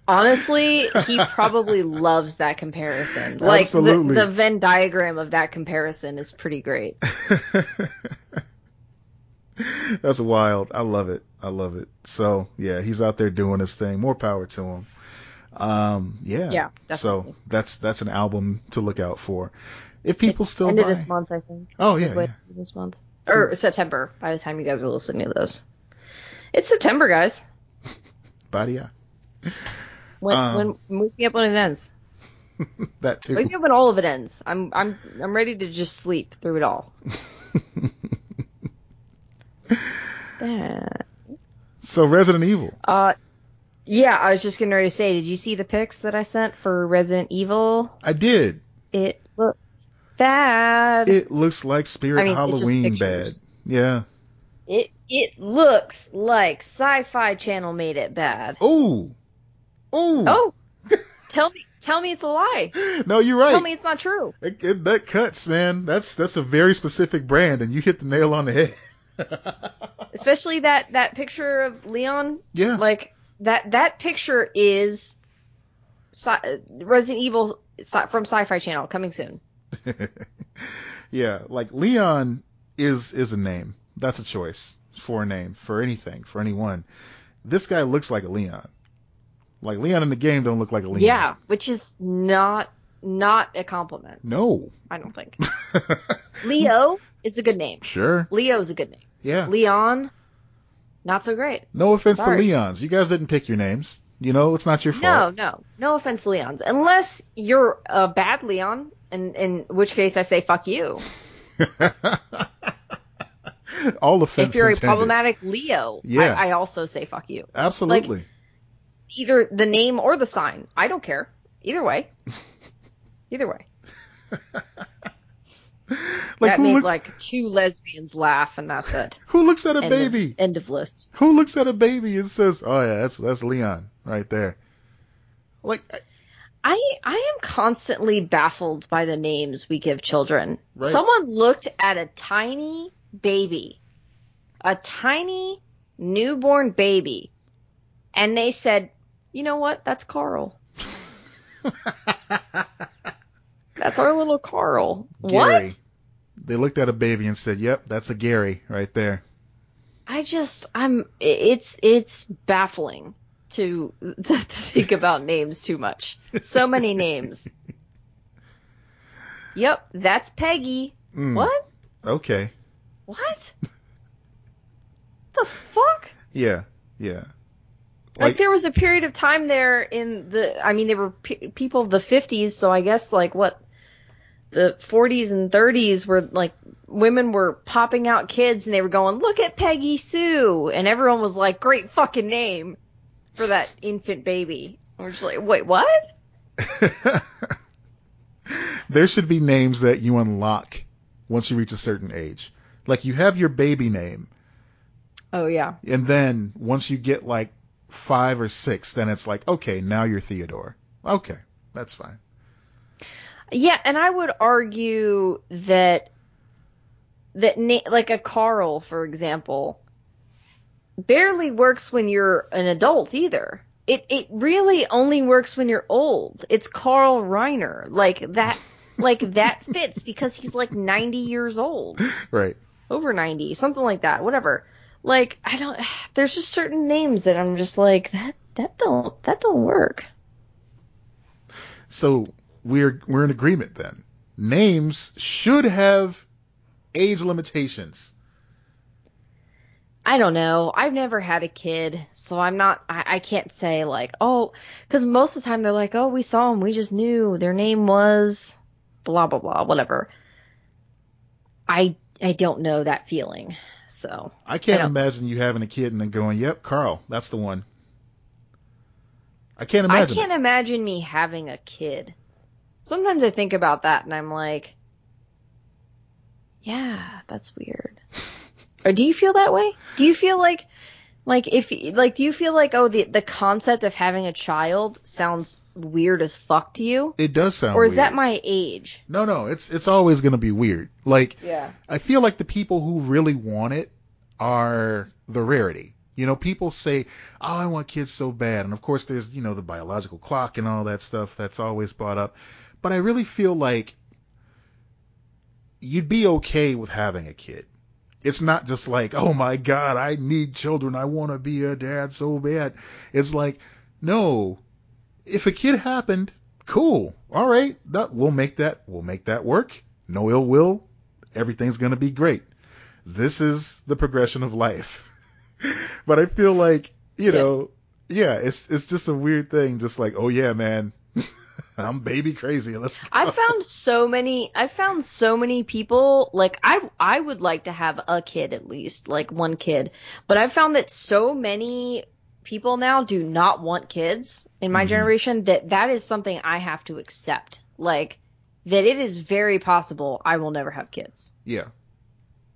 Honestly, he probably loves that comparison. <laughs> Like the, Absolutely. the Venn diagram of that comparison is pretty great. <laughs> That's wild. I love it. I love it. So yeah, he's out there doing his thing. More power to him. Um, yeah. Yeah, So that's that's an album to look out for. If people It's still end of buy. this month, I think. Oh yeah, yeah. this month or September. By the time you guys are listening to this, it's September, guys. Body yeah. When Um, when wake me up when it ends. <laughs> that too. Wake me up when all of it ends. I'm I'm I'm ready to just sleep through it all. <laughs> Yeah. so Resident Evil. Uh, yeah, I was just getting ready to say, did you see the pics that I sent for Resident Evil? I did. It looks bad. It looks like Spirit I mean, Halloween bad. Yeah. It it looks like Sci-Fi Channel made it bad. Oh. Oh. <laughs> Oh, tell me tell me it's a lie. No, you're right. Tell me it's not true. It- it- that cuts, man. That's that's a very specific brand, and you hit the nail on the head. <laughs> Especially that that picture of Leon. yeah. Like that that picture is Sci- Resident Evil Sci- from Sci-Fi Channel coming soon. <laughs> yeah, like Leon is is a name. That's a choice for a name for anything for anyone. This guy looks like a Leon. Like Leon in the game don't look like a Leon. Yeah, which is not not a compliment. No. I don't think. <laughs> Leo is a good name. sure. Leo's a good name. Yeah. Leon, not so great. No offense Sorry. to Leons. You guys didn't pick your names. You know, it's not your fault. No, no, no offense to Leons, unless you're a bad Leon, and in which case I say fuck you. <laughs> All offense if you're a problematic Leo, Yeah. I, I also say fuck you. Absolutely. Like, Either the name or the sign. I don't care. Either way. <laughs> Either way. <laughs> like that who made looks like two lesbians laugh, and that's it. <laughs> who looks at a End baby? Of, end of list. Who looks at a baby and says, "Oh yeah, that's that's Leon right there." Like I- I I am constantly baffled by the names we give children. Right. Someone looked at a tiny baby, a tiny newborn baby, and they said, "You know what? That's Carl. <laughs> That's our little Carl." Gary. What? They looked at a baby and said, "Yep, that's a Gary right there." I just I'm it's it's baffling to <laughs> to think about names too much. So many <laughs> names. Yep, that's Peggy. Mm, What? Okay. What? the fuck? Yeah. Yeah. Like, Like- there was a period of time there in the I mean they were pe- people of the 50s so I guess like what the 40s and 30s were like women were popping out kids and they were going look at Peggy Sue and everyone was like great fucking name for that infant baby. And we're just like wait what? <laughs> there should be names that you unlock once you reach a certain age. Like you have your baby name, Oh yeah. and then once you get like five or six, then it's like, okay, now you're Theodore. Okay, that's fine. Yeah, and I would argue that that na- like a Carl, for example, barely works when you're an adult either. It it really only works when you're old. It's Carl Reiner. Like that like that <laughs> fits because he's like 90 years old. Right. Over 90, something like that, whatever. Like I don't <sighs> there's just certain names that I'm just like that that don't that don't work. So we're we're in agreement then. names should have age limitations. I don't know. I've never had a kid, so I'm not. I, I can't say like, oh, because most of the time they're like, oh, we saw them, we just knew their name was blah blah blah, whatever. I I don't know that feeling, so I can't don't- imagine you having a kid and then going, "Yep, Carl, that's the one." I can't imagine. I can't it. imagine me having a kid. Sometimes I think about that and I'm like, yeah, that's weird. <laughs> or do you feel that way? Do you feel like, like if, like, do you feel like, oh, the the concept of having a child sounds weird as fuck to you, It does sound. or is weird. that my age? No, no, it's it's always gonna be weird. Like Yeah. I feel like the people who really want it are the rarity. You know, people say, "Oh, I want kids so bad," and of course, there's you know the biological clock and all that stuff that's always brought up. But I really feel like you'd be okay with having a kid. It's not just like, "Oh my God, I need children. I want to be a dad so bad." It's like, no, if a kid happened, cool. All right, that we'll make that we'll make that work. No ill will. Everything's gonna be great. This is the progression of life. <laughs> but I feel like, you Yeah. know, yeah, it's it's just a weird thing. Just like, oh yeah, man, <laughs> <laughs> I'm baby crazy. Let's. Go. I found so many I found so many people like I I would like to have a kid at least, like one kid. But I've found that so many people now do not want kids in my Mhm. generation that that is something I have to accept. Like that it is very possible I will never have kids Yeah.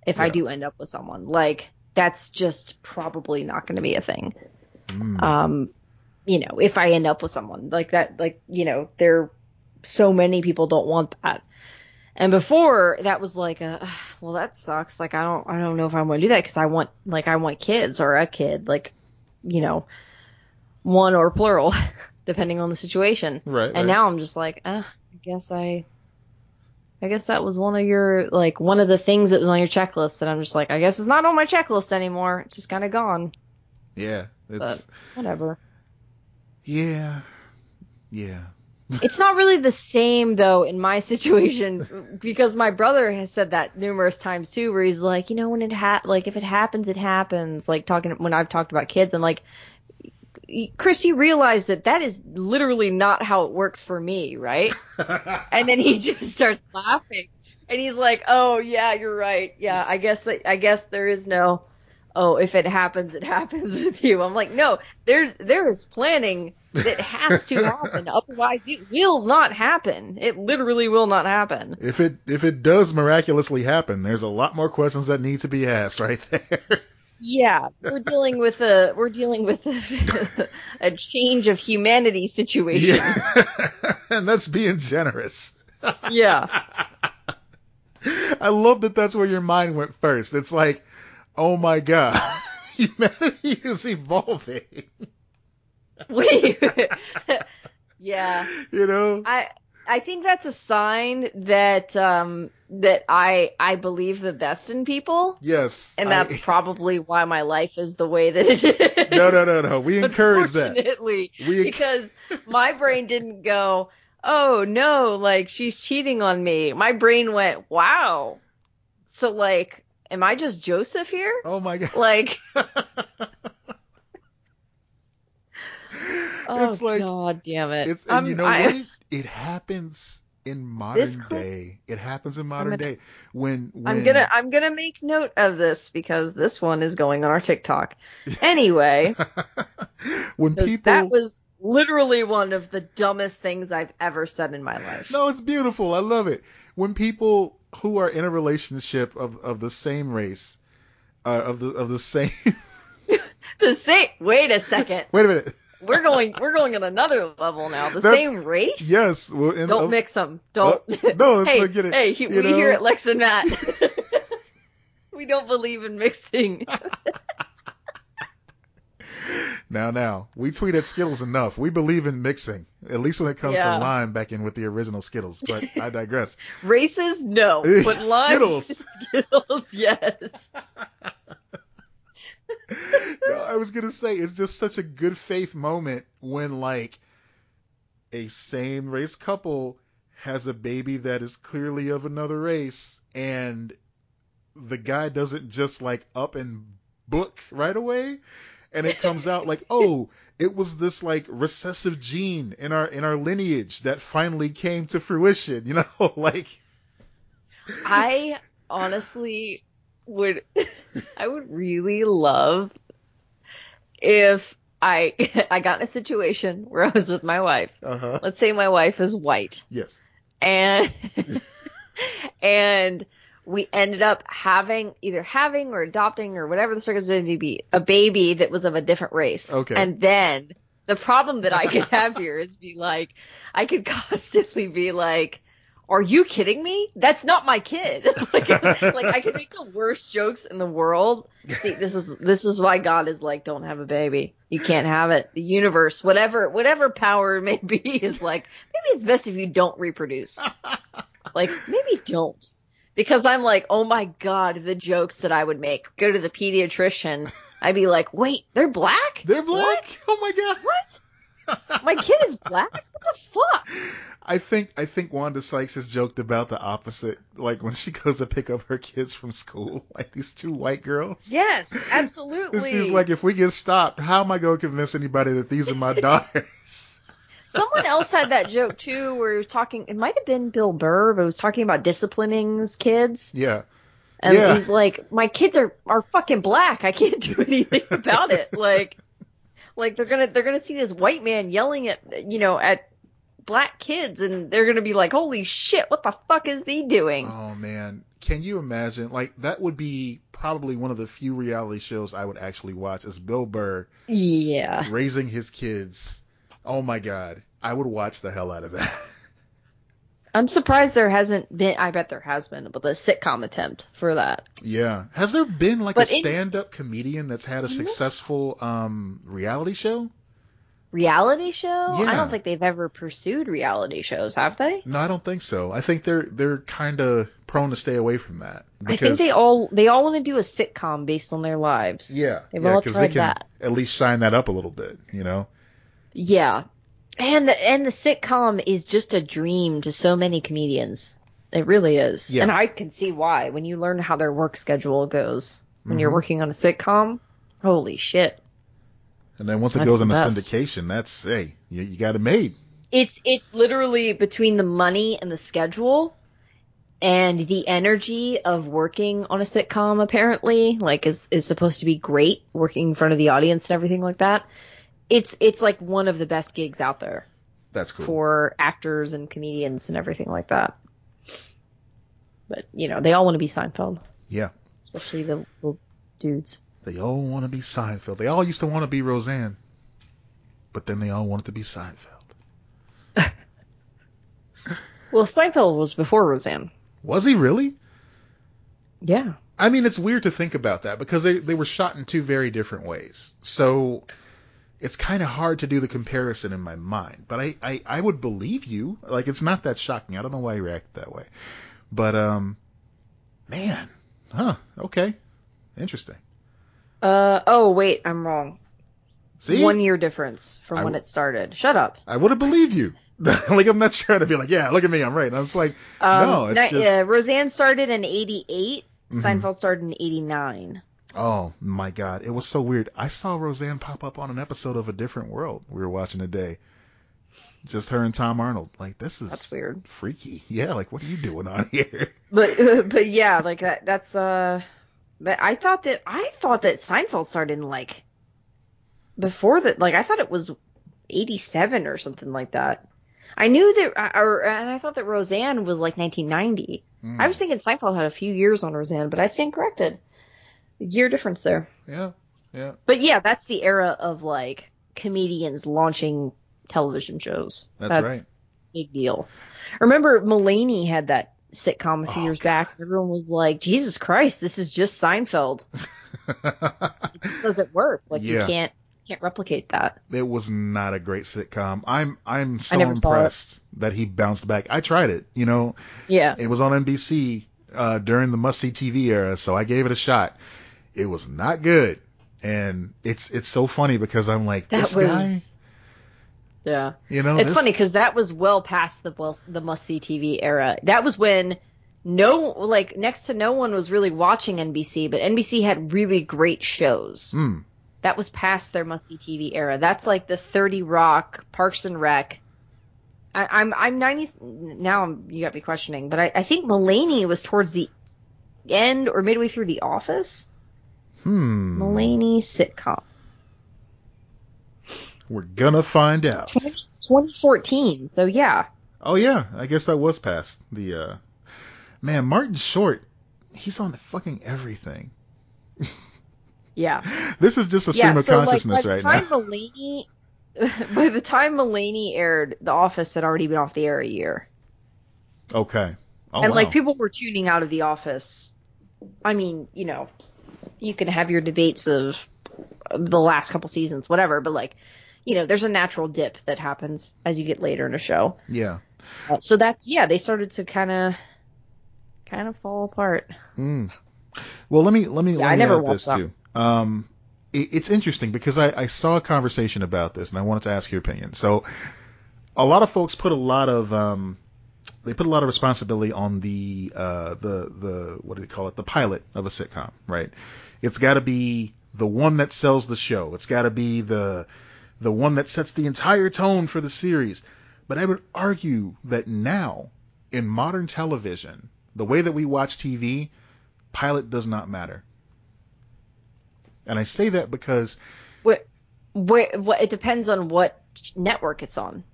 if I do end up with someone. Like that's just probably not going to be a thing Mm. um you know if i end up with someone like that like you know there so many people don't want that and before that was like a <sighs> well that sucks like i don't i don't know if i want to do that because i want like i want kids or a kid like you know one or plural <laughs> depending on the situation right. and right. now i'm just like uh, i guess i i guess that was one of your like one of the things that was on your checklist and i'm just like i guess it's not on my checklist anymore it's just kind of gone yeah. It's whatever yeah. Yeah. <laughs> it's not really the same though in my <laughs> situation because my brother has said that numerous times too where he's like you know when it ha- like if it happens it happens like talking when i've talked about kids and like chris you realize that that is literally not how it works for me right <laughs> and then he just starts laughing and he's like oh yeah you're right yeah i guess that i guess there is no oh if it happens it <laughs> happens with you i'm like no there's there is planning that has to <laughs> happen otherwise it will not happen it literally will not happen if it if it does miraculously happen, there's a lot more questions that need to be asked right there. yeah we're dealing with a we're dealing with a, <laughs> a change of humanity situation yeah. and that's being generous. yeah I love that that's where your mind went first. It's like, oh my god, <laughs> humanity is <laughs> evolving. we <laughs> yeah You know? I I think that's a sign that um that I I believe the best in people, Yes. and I- that's probably why my life is the way that it is. no, no, no, no. We encourage that. Unfortunately, because my brain didn't go, "Oh no, like she's cheating on me." My brain went, "Wow." So like, am I just Joseph here? oh my god. Like, <laughs> oh it's like god damn it. it's and I'm- you um, know I- what? <laughs> It happens in modern day. It happens in modern gonna- day when when I'm gonna I'm gonna make note of this because this one is going on our TikTok. <laughs> Anyway, when people that was literally one of the dumbest things I've ever said in my life. No, it's beautiful. I love it. When people who are in a relationship of, of the same race, uh, of the of the same. <laughs> <laughs> The same. Wait a second. Wait a minute. We're going we're going at another level now. The That's- same race. Yes. Well, in, Don't of- mix them. Don't. Uh, no, <laughs> let's hey, it, hey, he- we here know? at Lex and Matt. we don't believe in mixing. Now, now, we tweet at Skittles enough. We believe in mixing, at least when it comes Yeah. to lime back in with the original Skittles. But I <laughs> digress. Races, no. <laughs> But limes, Skittles. Skittles, yes. <laughs> no, I was gonna say it's just such a good faith moment when like a same race couple has a baby that is clearly of another race and the guy doesn't just like up and book right away and it comes out like oh it was this like recessive gene in our in our lineage that finally came to fruition you know <laughs> like. I honestly would <laughs> I would really love if I <laughs> I got in a situation where I was with my wife. uh-huh. Let's say my wife is white. Yes. And and we ended up having either having or adopting or whatever the circumstance may be a baby that was of a different race. Okay. And then the problem that I could <laughs> have here is be like I could constantly be like are you kidding me? That's not my kid. <laughs> like, like I could make the worst jokes in the world. See, this is this is why God is like, don't have a baby. You can't have it. The universe, whatever whatever power it may be, is like maybe it's best if you don't reproduce. <laughs> Like maybe don't. Because I'm like, oh my god, the jokes that I would make. Go to the pediatrician. <laughs> I'd be like, wait, they're black? they're black What? <laughs> oh my god What? My kid is black? What the fuck? I think I think Wanda Sykes has joked about the opposite, like when she goes to pick up her kids from school, <laughs> like these two white girls. Yes, absolutely. She's like, if we get stopped, how am I going to convince anybody that these are my daughters? Someone else had that joke too, where he was talking. It might have been Bill Burr, but he was talking about disciplining his kids, yeah, and Yeah. he's like, "My kids are are fucking black. I can't do <laughs> anything about it." Like, like they're gonna they're gonna see this white man yelling at you know at black kids, and they're gonna be like, "Holy shit, what the fuck is he doing?" Oh man, can you imagine? Like that would be probably one of the few reality shows I would actually watch. Is Bill Burr yeah, raising his kids? Oh my god, I would watch the hell out of that. <laughs> I'm surprised there hasn't been. I bet there has been, but the sitcom attempt for that. yeah, has there been like But a stand-up comedian that's had a In successful um reality show? Reality show? Yeah. I don't think they've ever pursued reality shows, have they? No, I don't think so. I think they're they're kind of prone to stay away from that. I think they all they all want to do a sitcom based on their lives. Yeah, They've yeah, all tried they can that. at least shine that up a little bit, you know. Yeah. And the, and the sitcom is just a dream to so many comedians. It really is. Yeah. And I can see why when you learn how their work schedule goes when you're Mhm. working on a sitcom. Holy shit. And then once it That's goes into syndication, that's hey, you, you got it made. It's it's literally between the money and the schedule and the energy of working on a sitcom apparently like is is supposed to be great working in front of the audience and everything like that. It's it's like one of the best gigs out there. That's cool. for actors and comedians and everything like that. But you know, they all want to be Seinfeld, yeah, especially the little dudes. they all want to be Seinfeld. They all used to want to be Roseanne, but then they all wanted to be Seinfeld. <laughs> Well, Seinfeld was before Roseanne. Was he really? Yeah. I mean, it's weird to think about that because they they were shot in two very different ways. So it's kind of hard to do the comparison in my mind. But I, I I would believe you. Like it's not that shocking. I don't know why you reacted that way. But um, man, huh? Okay, interesting. Uh oh, wait, I'm wrong. See, One year difference from I when it started. Shut up. I would have believed you. <laughs> like I'm not trying to be like, yeah, look at me, I'm right. And I was like, Um, no, it's ni- just. uh, Roseanne started in '88. Mhm. Seinfeld started in '89. Oh my god, it was so weird. I saw Roseanne pop up on an episode of A Different World we were watching today. Just her and Tom Arnold. Like this is That's weird. freaky. Yeah, like what are you doing on <laughs> here? But <laughs> but yeah, like that. That's uh. But I thought that I thought that Seinfeld started in like before that. Like I thought it was '87 or something like that. I knew that, or and I thought that Roseanne was like 1990. Hmm. I was thinking Seinfeld had a few years on Roseanne, but I stand corrected. Year difference there. Yeah, yeah. But yeah, that's the era of like comedians launching television shows. That's right. Big deal. Remember Mulaney had that sitcom a few Oh, years God. back. Everyone was like, Jesus Christ, this is just Seinfeld. <laughs> It just doesn't work. Like Yeah. you can't can't replicate that. it was not a great sitcom. I'm I'm so never saw it. impressed that he bounced back. I tried it. You know, Yeah. it was on NBC uh, during the must see TV era, so I gave it a shot. It was not good, and it's it's so funny because I'm like That this was guy. Yeah. You know, It's this- funny because that was well past the well, the must see TV era. That was when no like next to no one was really watching NBC, but NBC had really great shows. Mm, That was past their must see TV era. That's like the 30 Rock, Parks and Rec. I, I'm I'm 90 now. I'm, you got me questioning, but I, I think Mulaney was towards the end or midway through The Office. Hmm. Mulaney sitcom. We're gonna find out. 2014. So yeah. Oh yeah, I guess that was past the. uh Man, Martin Short, he's on fucking everything. <laughs> Yeah. This is just a stream yeah, of so consciousness like, right by the now. time <laughs> Mulaney, <laughs> by the time Mulaney aired, The Office had already been off the air a year, Okay. Oh and wow. like people were tuning out of The Office. I mean, you know, you can have your debates of the last couple seasons, whatever, but like, you know, there's a natural dip that happens as you get later in a show. yeah. Uh, so that's yeah, they started to kind of, kind of fall apart. Mm. Well, let me let me Yeah, let I me never add this that. too. Um, it, it's interesting because I, I saw a conversation about this and I wanted to ask your opinion. So, a lot of folks put a lot of um, they put a lot of responsibility on the uh, the the what do they call it the pilot of a sitcom, right? It's got to be the one that sells the show. It's got to be the the one that sets the entire tone for the series. But I would argue that now in modern television, the way that we watch TV, pilot does not matter. And I say that because Where, where, what, it depends on what network it's on.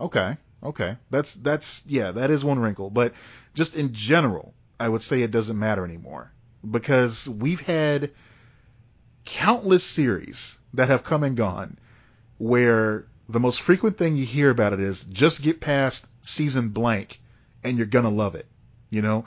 okay, okay, that's that's yeah, that is one wrinkle, but just in general, I would say it doesn't matter anymore. Because we've had countless series that have come and gone where the most frequent thing you hear about it is just get past season blank and you're gonna love it, you know?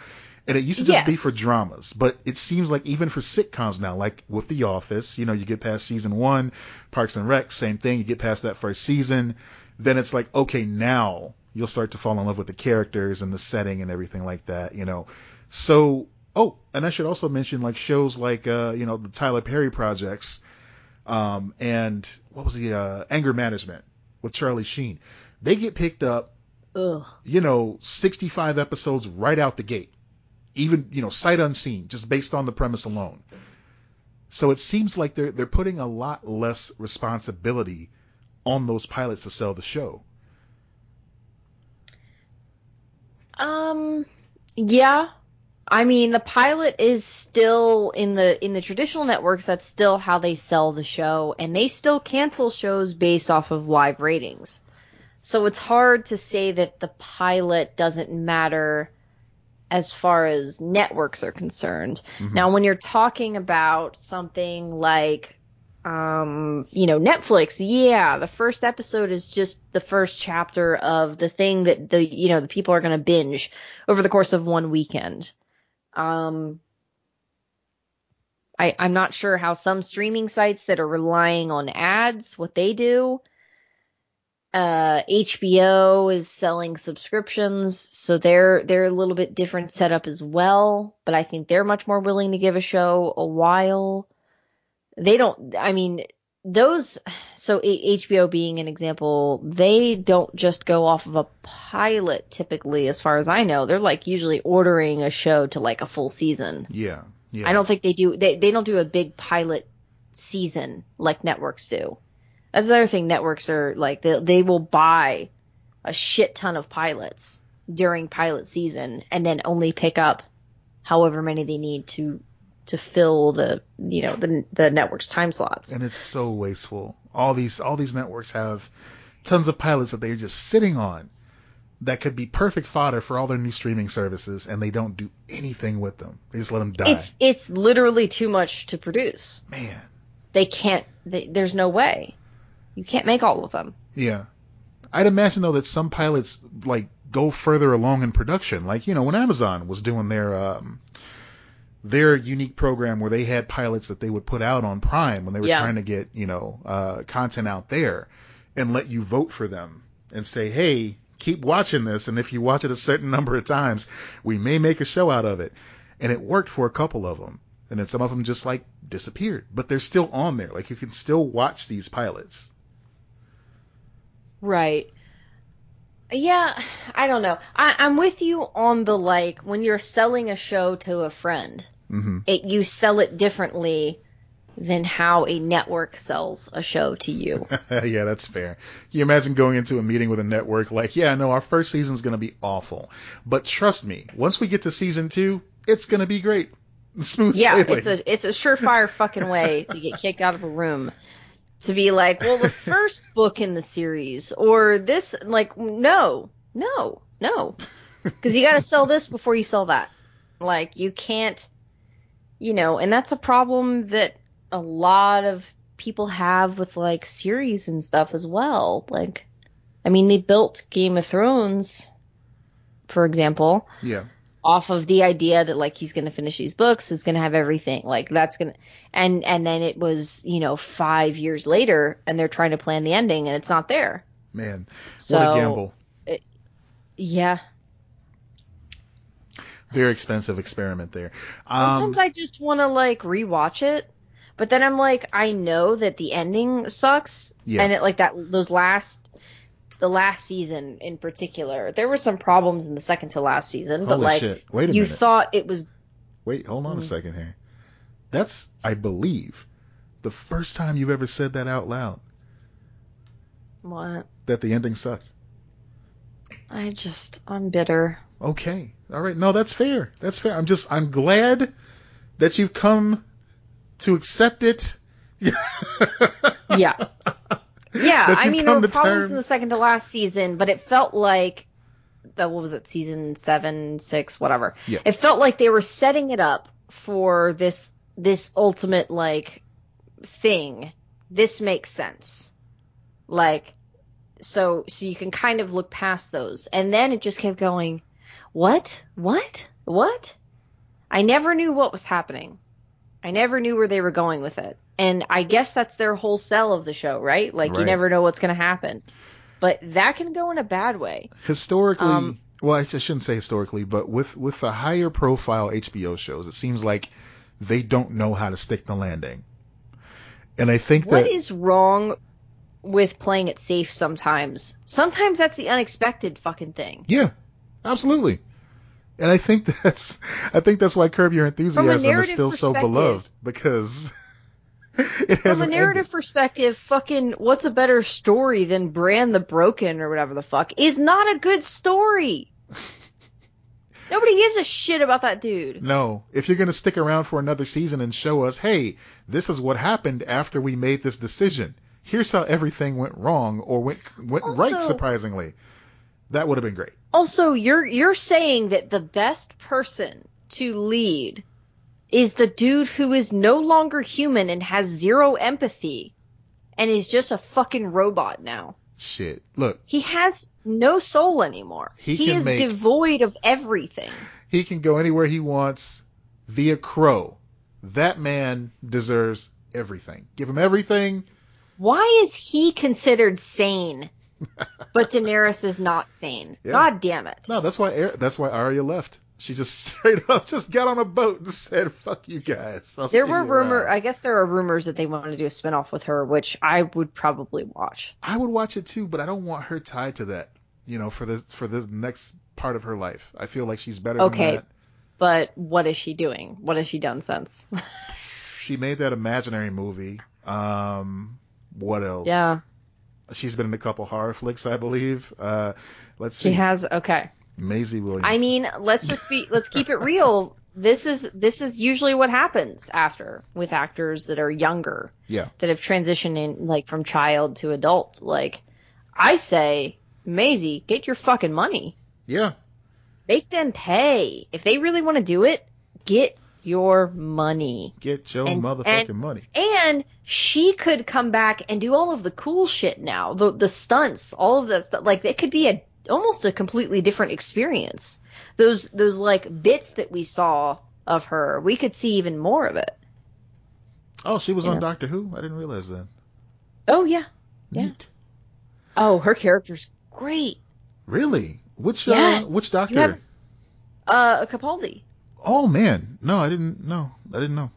And it used to just be for dramas, but it seems like even for sitcoms now, like with The Office, you know, you get past season one, Parks and Rec, same thing, you get past that first season, then it's like, okay, now you'll start to fall in love with the characters and the setting and everything like that, you know. So, oh, and I should also mention like shows like, uh, you know, the Tyler Perry projects, um, and what was the, uh, Anger Management with Charlie Sheen. They get picked up Ugh. you know, 65 episodes right out the gate. Even, you know, sight unseen, just based on the premise alone. So it seems like they're they're putting a lot less responsibility on those pilots to sell the show. Um, yeah. I mean, the pilot is still in the in the traditional networks. That's still how they sell the show, and they still cancel shows based off of live ratings. So it's hard to say that the pilot doesn't matter as far as networks are concerned. Mhm. Now, when you're talking about something like um, you know, Netflix, yeah, the first episode is just the first chapter of the thing that the, you know, the people are going to binge over the course of one weekend. Um, I, I'm not sure how some streaming sites that are relying on ads, what they do. Uh, HBO is selling subscriptions, so they're, they're a little bit different setup as well, but I think they're much more willing to give a show a while they don't i mean those so hbo being an example they don't just go off of a pilot typically as far as i know they're like usually ordering a show to like a full season Yeah. Yeah. i don't think they do they, they don't do a big pilot season like networks do that's the other thing networks are like they, they will buy a shit ton of pilots during pilot season and then only pick up however many they need to to fill the you know the the network's time slots. And it's so wasteful. All these all these networks have tons of pilots that they're just sitting on that could be perfect fodder for all their new streaming services, and they don't do anything with them. They just let them die. It's it's literally too much to produce. Man. They can't. They, there's no way. You can't make all of them. Yeah. I'd imagine though that some pilots like go further along in production. Like, you know, when Amazon was doing their um their unique program where they had pilots that they would put out on Prime when they were Yeah. trying to get, you know, uh content out there and let you vote for them and say, "Hey, keep watching this and if you watch it a certain <laughs> number of times, we may make a show out of it." And it worked for a couple of them. And then some of them just like disappeared, but they're still on there. Like you can still watch these pilots. Right. Yeah, I don't know. I, I'm with you on the like when you're selling a show to a friend, hmm it you sell it differently than how a network sells a show to you. <laughs> yeah, that's fair. Can you imagine going into a meeting with a network like, yeah, no, our first season's going to be awful. But trust me, once we get to season two, it's going to be great. <laughs> Smooth yeah, sailing. it's a it's a surefire fucking way to get kicked out of a room. To be like, well, the <laughs> first book in the series, or this, like, no, no, no, because you got to sell this before you sell that. Like, you can't, you know, and that's a problem that a lot of people have with like series and stuff as well. Like, I mean, they built Game of Thrones, for example, yeah. off of the idea that like he's gonna finish these books, is gonna have everything, like that's gonna, and and then it was you know five years later, and they're trying to plan the ending, and it's not there. Man, So what a gamble. yeah, Very expensive experiment there. sometimes Um, I just want to like rewatch it, but then I'm like, I know that the ending sucks, Yeah. and it like that those last. The last season in particular, there were some problems in the second to last season, but holy like shit. Wait a you minute. thought it was Wait, hold on a Mm. second here. That's, I believe, the first time you've ever said that out loud. what? That the ending sucked. I just I'm bitter. Okay. All right. No, that's fair. That's fair. I'm just, I'm glad that you've come to accept it. <laughs> Yeah. Yeah, I mean there were problems terms- in the second to last season, but it felt like that what was it, season seven, six, whatever. Yeah. It felt like they were setting it up for this this ultimate like thing. This makes sense. Like so so you can kind of look past those. And then it just kept going, What? What? What? I never knew what was happening. I never knew where they were going with it. And I guess that's their whole sell of the show, right? Like you never know what's going to happen. But that can go in a bad way. historically, Um, well, I shouldn't say historically, but with with the higher profile HBO shows, it seems like they don't know how to stick the landing. And I think What that is wrong with playing it safe sometimes? Sometimes that's the unexpected fucking thing. yeah, absolutely. And I think <laughs> that's I think that's why Curb Your Enthusiasm is still so beloved because <laughs> it From has a narrative ending. perspective, fucking what's a better story than Bran the Broken or whatever the fuck is not a good story. <laughs> Nobody gives a shit about that dude. No, if you're going to stick around for another season and show us, hey, this is what happened after we made this decision. Here's how everything went wrong or went went right surprisingly. That would have been great. Also, you're you're saying that the best person to lead is the dude who is no longer human and has zero empathy and is just a fucking robot now. Shit. Look, He has no soul anymore. He He, is make- devoid of everything. he can go anywhere he wants via Crow. That man deserves everything. Give him everything. Why is he considered sane, <laughs> but Daenerys is not sane? Yeah. God damn it. No, that's why that's why Arya left. She just <laughs> straight up just got on a boat and said, "Fuck you guys." I'll There see were you rumor. around." I guess there are rumors that they want to do a spinoff with her, which I would probably watch. I would watch it too, but I don't want her tied to that. You know, for the for the next part of her life. I feel like she's better Okay. than that. But what is she doing? What has she done since? <laughs> She made that imaginary movie. Um, what else? yeah, She's been in a couple horror flicks, I believe. Uh, let's see. she has. Okay. Maisie Williams. I mean, let's just be. Let's keep it real. This is this is usually what happens after with actors that are younger yeah, that have transitioned in like from child to adult. Like, I say, Maisie, get your fucking money. yeah, Make them pay. If they really want to do it, get your money. get your And- motherfucking and- money. And she could come back and do all of the cool shit now. The the stunts, all of that stuff. Like it could be a almost a completely different experience. Those those like bits that we saw of her, we could see even more of it. Oh, she was on Yeah. Doctor Who. I didn't realize that. Oh yeah. Yeah. Neat. Oh, her character's great. Really? Which Yes. uh, which doctor? Have- Uh, Capaldi. Oh man, no, I didn't know. I didn't know.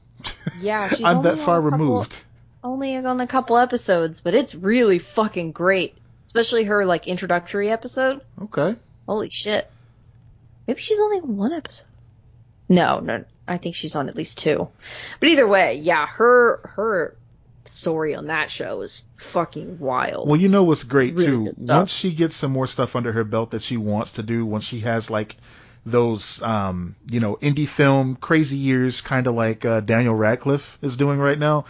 Yeah, <laughs> she's I'm only that on far a couple- removed. Only on a couple episodes, but it's really fucking great. Especially her like introductory episode. Okay. Holy shit. Maybe she's only on one episode. No, no, I think she's on at least two. But either way, yeah, her her story on that show is fucking wild. Well, you know what's great Really too. Once she gets some more stuff under her belt that she wants to do, once she has like those, um, you know, indie film crazy years, kind of like uh, Daniel Radcliffe is doing right now,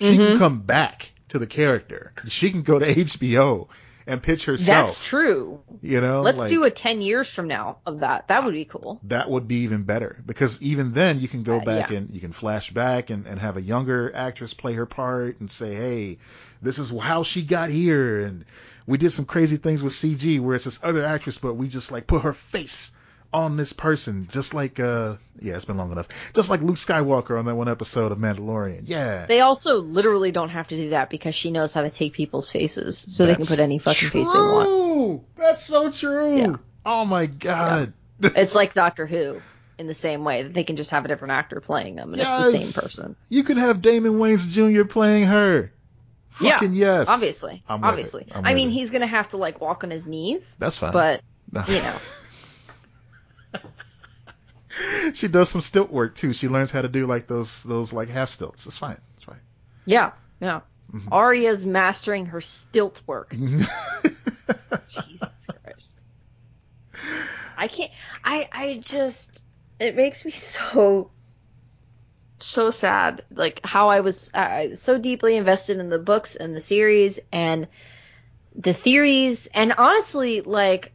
she can Mhm. come back to the character. She can go to HBO and pitch herself. That's true. You know, Let's like, do a 10 years from now of that. That would be cool. that would be even better because even then you can go Uh, back yeah. and you can flash back and, and have a younger actress play her part and say, hey, this is how she got here and we did some crazy things with CG where it's this other actress, but we just like put her face on this person, just like uh yeah, it's been long enough. Just like Luke Skywalker on that one episode of Mandalorian. Yeah. They also literally don't have to do that because she knows how to take people's faces so they can put any fucking face they want. True! That's so true. Yeah. Oh my god. It's like Doctor Who in the same way that they can just have a different actor playing them and it's the same person. You could have Damon Wayans Jr. playing her. Yeah, Fucking yes. Obviously. I'm obviously. I mean, it. he's going to have to like walk on his knees, That's fine. but you <laughs> know. <laughs> she does some stilt work too. She learns how to do like those those like half stilts. It's fine. It's fine. Yeah. Yeah. Mhm. Arya's mastering her stilt work. <laughs> Jesus Christ. I can't. I I just. It makes me so. So sad, like how I was uh, so deeply invested in the books and the series and the theories, and honestly, like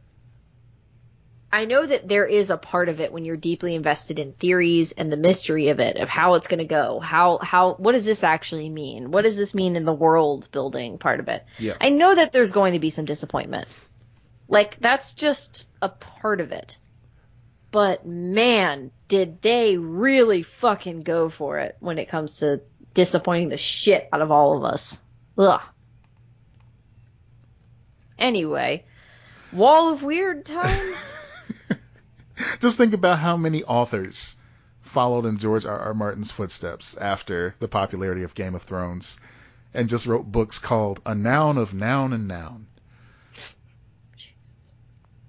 I know that there is a part of it when you're deeply invested in theories and the mystery of it, of how it's going to go, how how what does this actually mean? What does this mean in the world building part of it? yeah. I know that there's going to be some disappointment. Like that's just a part of it. But man, did they really fucking go for it when it comes to disappointing the shit out of all of us. Ugh. Anyway, Wall of Weird <laughs> time? <laughs> Just think about how many authors followed in George R. R. Martin's footsteps after the popularity of Game of Thrones and just wrote books called A Noun of Noun and Noun.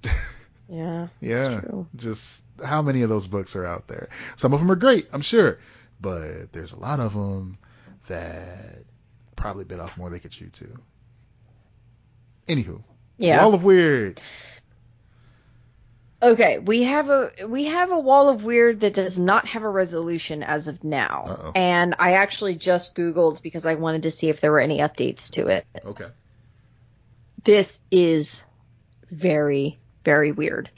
<laughs> yeah. Yeah. true. Just how many of those books are out there? Some of them are great, I'm sure, but there's a lot of them that probably bit off more than they could chew too. Anywho, Yeah. Wall of Weird. Okay, we have a we have a wall of weird that does not have a resolution as of now. Uh-oh. And I actually just googled because I wanted to see if there were any updates to it. Okay. This is very very weird.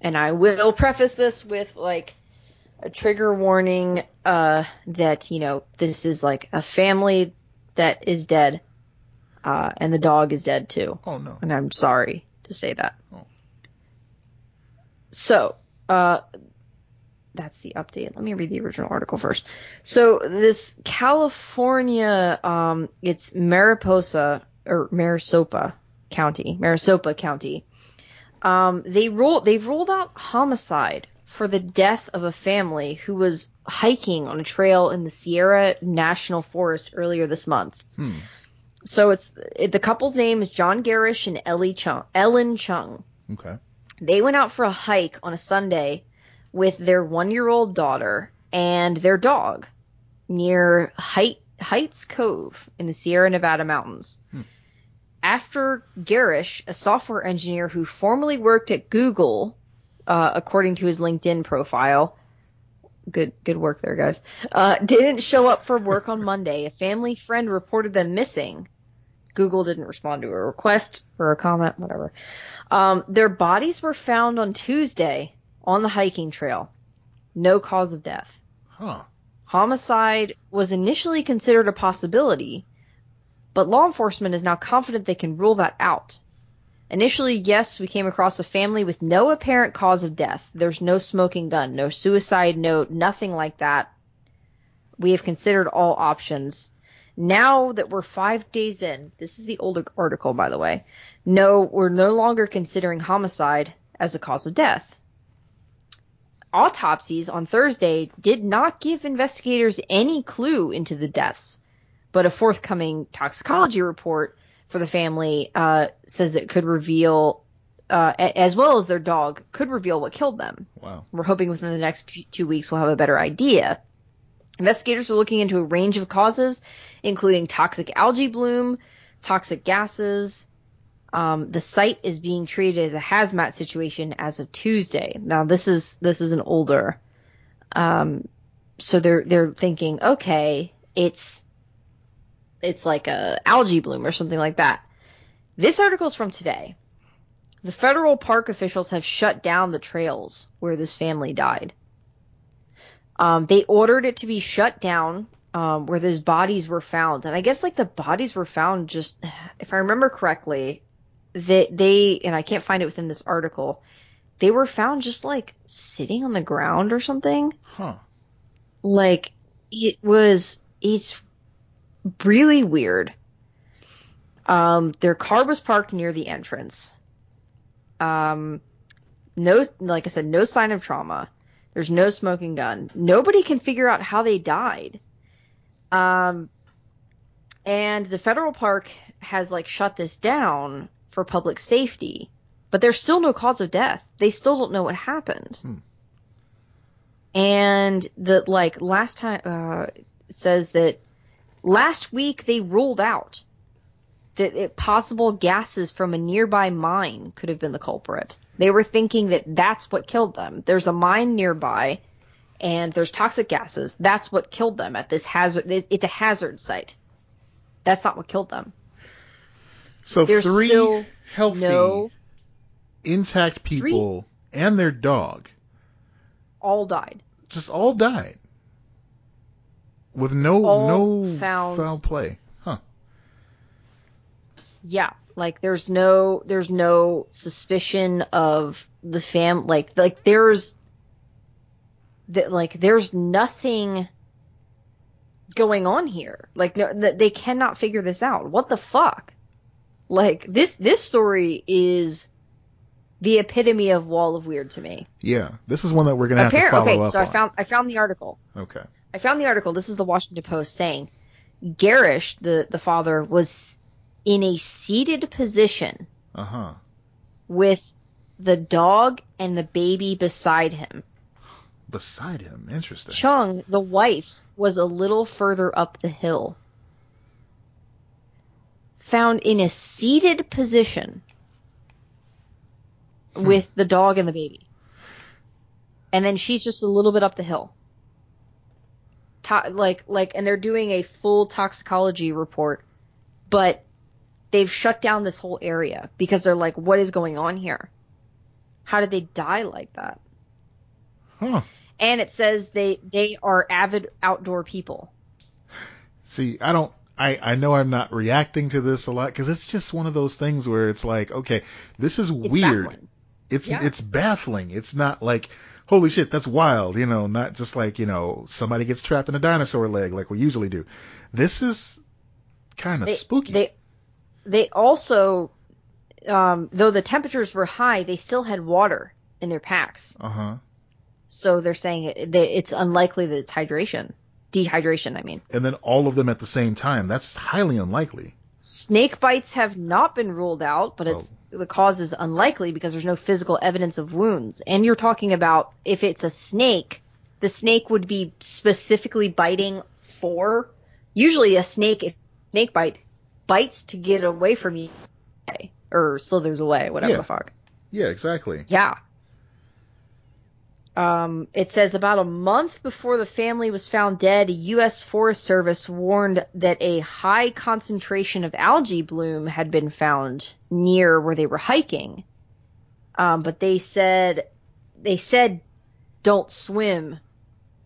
And I will preface this with like a trigger warning uh that, you know, this is like a family that is dead. Uh and the dog is dead too. Oh no. and I'm sorry to say that. Oh. So, uh, that's the update. Let me read the original article first. So this California, um, it's Mariposa or Marisopa County, Marisopa County. Um, they rule they've ruled out homicide for the death of a family who was hiking on a trail in the Sierra National Forest earlier this month. Hmm. So it's it, the couple's name is John Gerrish and Ellie Chung, Ellen Chung. Okay. They went out for a hike on a Sunday with their one-year-old daughter and their dog near Height, Hites Cove in the Sierra Nevada mountains. Hmm. After Gerrish, a software engineer who formerly worked at Google, uh, according to his LinkedIn profile, good good work there, guys. Uh, didn't show up for work on Monday. A family friend reported them missing. Google didn't respond to a request or a comment, whatever. Um, their bodies were found on Tuesday on the hiking trail. No cause of death. Huh. Homicide was initially considered a possibility, but law enforcement is now confident they can rule that out. Initially, yes, we came across a family with no apparent cause of death. There's no smoking gun, no suicide note, nothing like that. We have considered all options. Now that we're five days in, this is the old article, by the way. No, we're no longer considering homicide as a cause of death. Autopsies on Thursday did not give investigators any clue into the deaths, but a forthcoming toxicology report for the family uh, says that it could reveal, uh, as well as their dog, could reveal what killed them. Wow. We're hoping within the next two weeks we'll have a better idea. Investigators are looking into a range of causes, including toxic algae bloom, toxic gases. Um, the site is being treated as a hazmat situation as of Tuesday. Now this is this is an older, um, so they're they're thinking, okay, it's it's like a algae bloom or something like that. This article is from today. The federal park officials have shut down the trails where this family died. Um, they ordered it to be shut down um, where those bodies were found, and I guess like the bodies were found just, if I remember correctly, they they and I can't find it within this article. They were found just like sitting on the ground or something. Huh. Like it was, it's really weird. Um, their car was parked near the entrance. Um, no, like I said, no sign of trauma. There's no smoking gun. Nobody can figure out how they died. Um, and the federal park has like shut this down for public safety, but there's still no cause of death. They still don't know what happened. Hmm. And the like last time uh, says that last week they ruled out that it, possible gases from a nearby mine could have been the culprit. They were thinking that that's what killed them. There's a mine nearby, and there's toxic gases. That's what killed them at this hazard. it- It's a hazard site. That's not what killed them. So There's three healthy, no- intact people and their dog All died. just all died with no All no found- foul play. Huh. Yeah, like there's no there's no suspicion of the fam like like there's that like there's nothing going on here. Like no th- they cannot figure this out. What the fuck? Like this this story is the epitome of wall of weird to me. Yeah, this is one that we're gonna have to Appar- follow okay, up so I on. found I found the article. okay. I found the article. This is the Washington Post saying Gerrish, the, the father, was in a seated position Uh huh. with the dog and the baby beside him. Beside him, interesting. Chung, the wife, was a little further up the hill. Found in a seated position Hmm. with the dog and the baby. And then she's just a little bit up the hill. To- like like and they're doing a full toxicology report, but they've shut down this whole area because they're like what is going on here? How did they die like that? Huh. and it says they they are avid outdoor people. See, I don't. I, I know I'm not reacting to this a lot because it's just one of those things where it's like, okay, this is It's weird. baffling. It's Yeah. it's baffling. It's not like holy shit, that's wild, you know, not just like, you know, somebody gets trapped in a dinosaur leg like we usually do. This is kind of spooky. They they also um, though the temperatures were high, they still had water in their packs. uh-huh. So they're saying it, that it's unlikely that it's hydration, dehydration. I mean, And then all of them at the same time. That's highly unlikely. snake bites have not been ruled out, but it's oh. the cause is unlikely because there's no physical evidence of wounds. And you're talking about if it's a snake, the snake would be specifically biting for. Usually, a snake, if snake bite, bites to get away from you, or slithers away, whatever Yeah. the fuck. Yeah, exactly. Yeah. Um, it says about a month before the family was found dead, a U.S. Forest Service warned that a high concentration of algae bloom had been found near where they were hiking. Um, but they said they said don't swim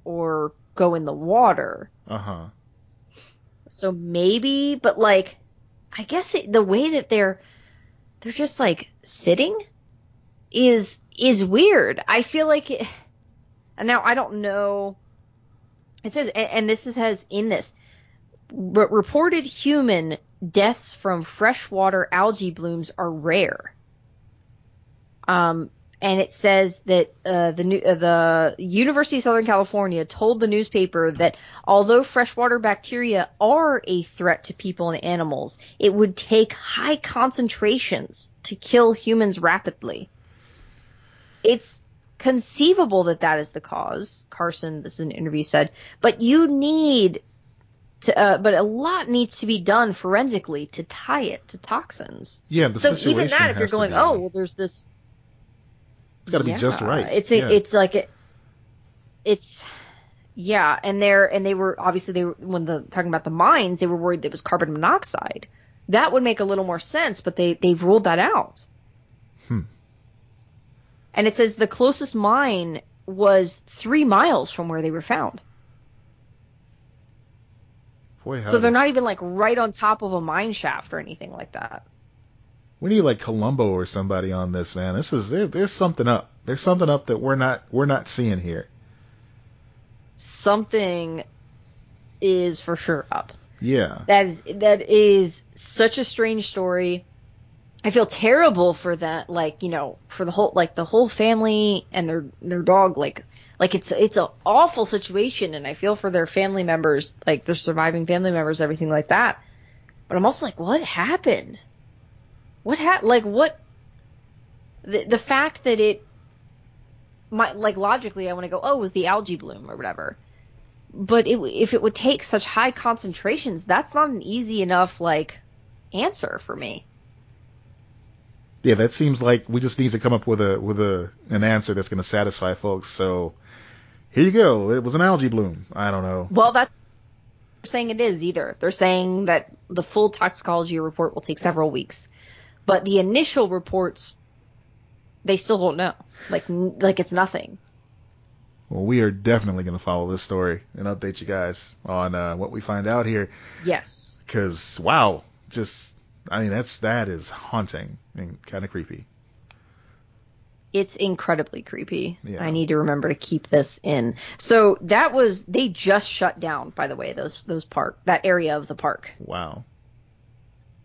or go in the water. Uh-huh. So maybe, but like, I guess it, the way that they're they're just like sitting is is weird. I feel like it, and now I don't know. It says, and, and this is, has in this re- reported human deaths from freshwater algae blooms are rare. Um, and it says that uh, the uh, the University of Southern California told the newspaper that although freshwater bacteria are a threat to people and animals, it would take high concentrations to kill humans rapidly. It's conceivable that that is the cause. Carson, this is an interview said, but you need to, uh, but a lot needs to be done forensically to tie it to toxins. Yeah, the so situation even that, if you're going, oh, well, there's this it's got to be just right. It's a, yeah. it's like a, it's yeah, and they're and they were obviously they were when the talking about the mines, they were worried it was carbon monoxide. That would make a little more sense, but they they've ruled that out. Hmm. And it says the closest mine was three miles from where they were found. Boy, So they're not even like right on top of a mine shaft or anything like that. We need like Columbo or somebody on this, man. This is there, there's something up. There's something up that we're not we're not seeing here. Something is for sure up. Yeah. That is that is such a strange story. I feel terrible for that, like you know, for the whole like the whole family and their their dog, like like it's it's an awful situation, and I feel for their family members, like their surviving family members, everything like that. But I'm also like, what happened? What ha like what? The the fact that it might like logically, I want to go, oh, it was the algae bloom or whatever but it, if it would take such high concentrations, that's not an easy enough like answer for me. Yeah, that seems like we just need to come up with a with a an answer that's going to satisfy folks. So here you go. It was an algae bloom. I don't know. Well, that's they're saying it is either. They're saying that the full toxicology report will take several weeks, but the initial reports they still don't know. Like like it's nothing. Well, we are definitely going to follow this story and update you guys on uh, what we find out here. Yes. Because wow, just I mean that's that is haunting and kind of creepy. It's incredibly creepy. Yeah. I need to remember to keep this in. So that was they just shut down, by the way, those those park that area of the park. Wow.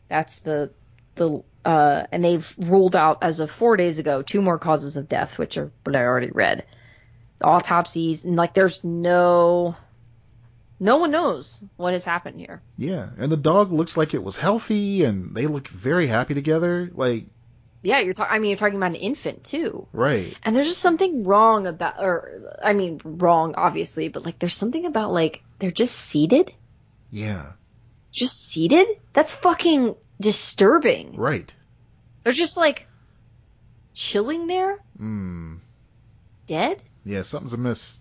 That's the the uh, and they've ruled out as of four days ago two more causes of death, which are what I already read. Autopsies and like there's no no one knows what has happened here. Yeah, and the dog looks like it was healthy, and they look very happy together. Like Yeah, you're talking. I mean, you're talking about an infant too, right. and there's just something wrong about, or I mean, wrong obviously, but like there's something about like they're just seated, Yeah. just seated. That's fucking disturbing. Right. They're just like chilling there, Hmm. dead. Yeah, something's amiss.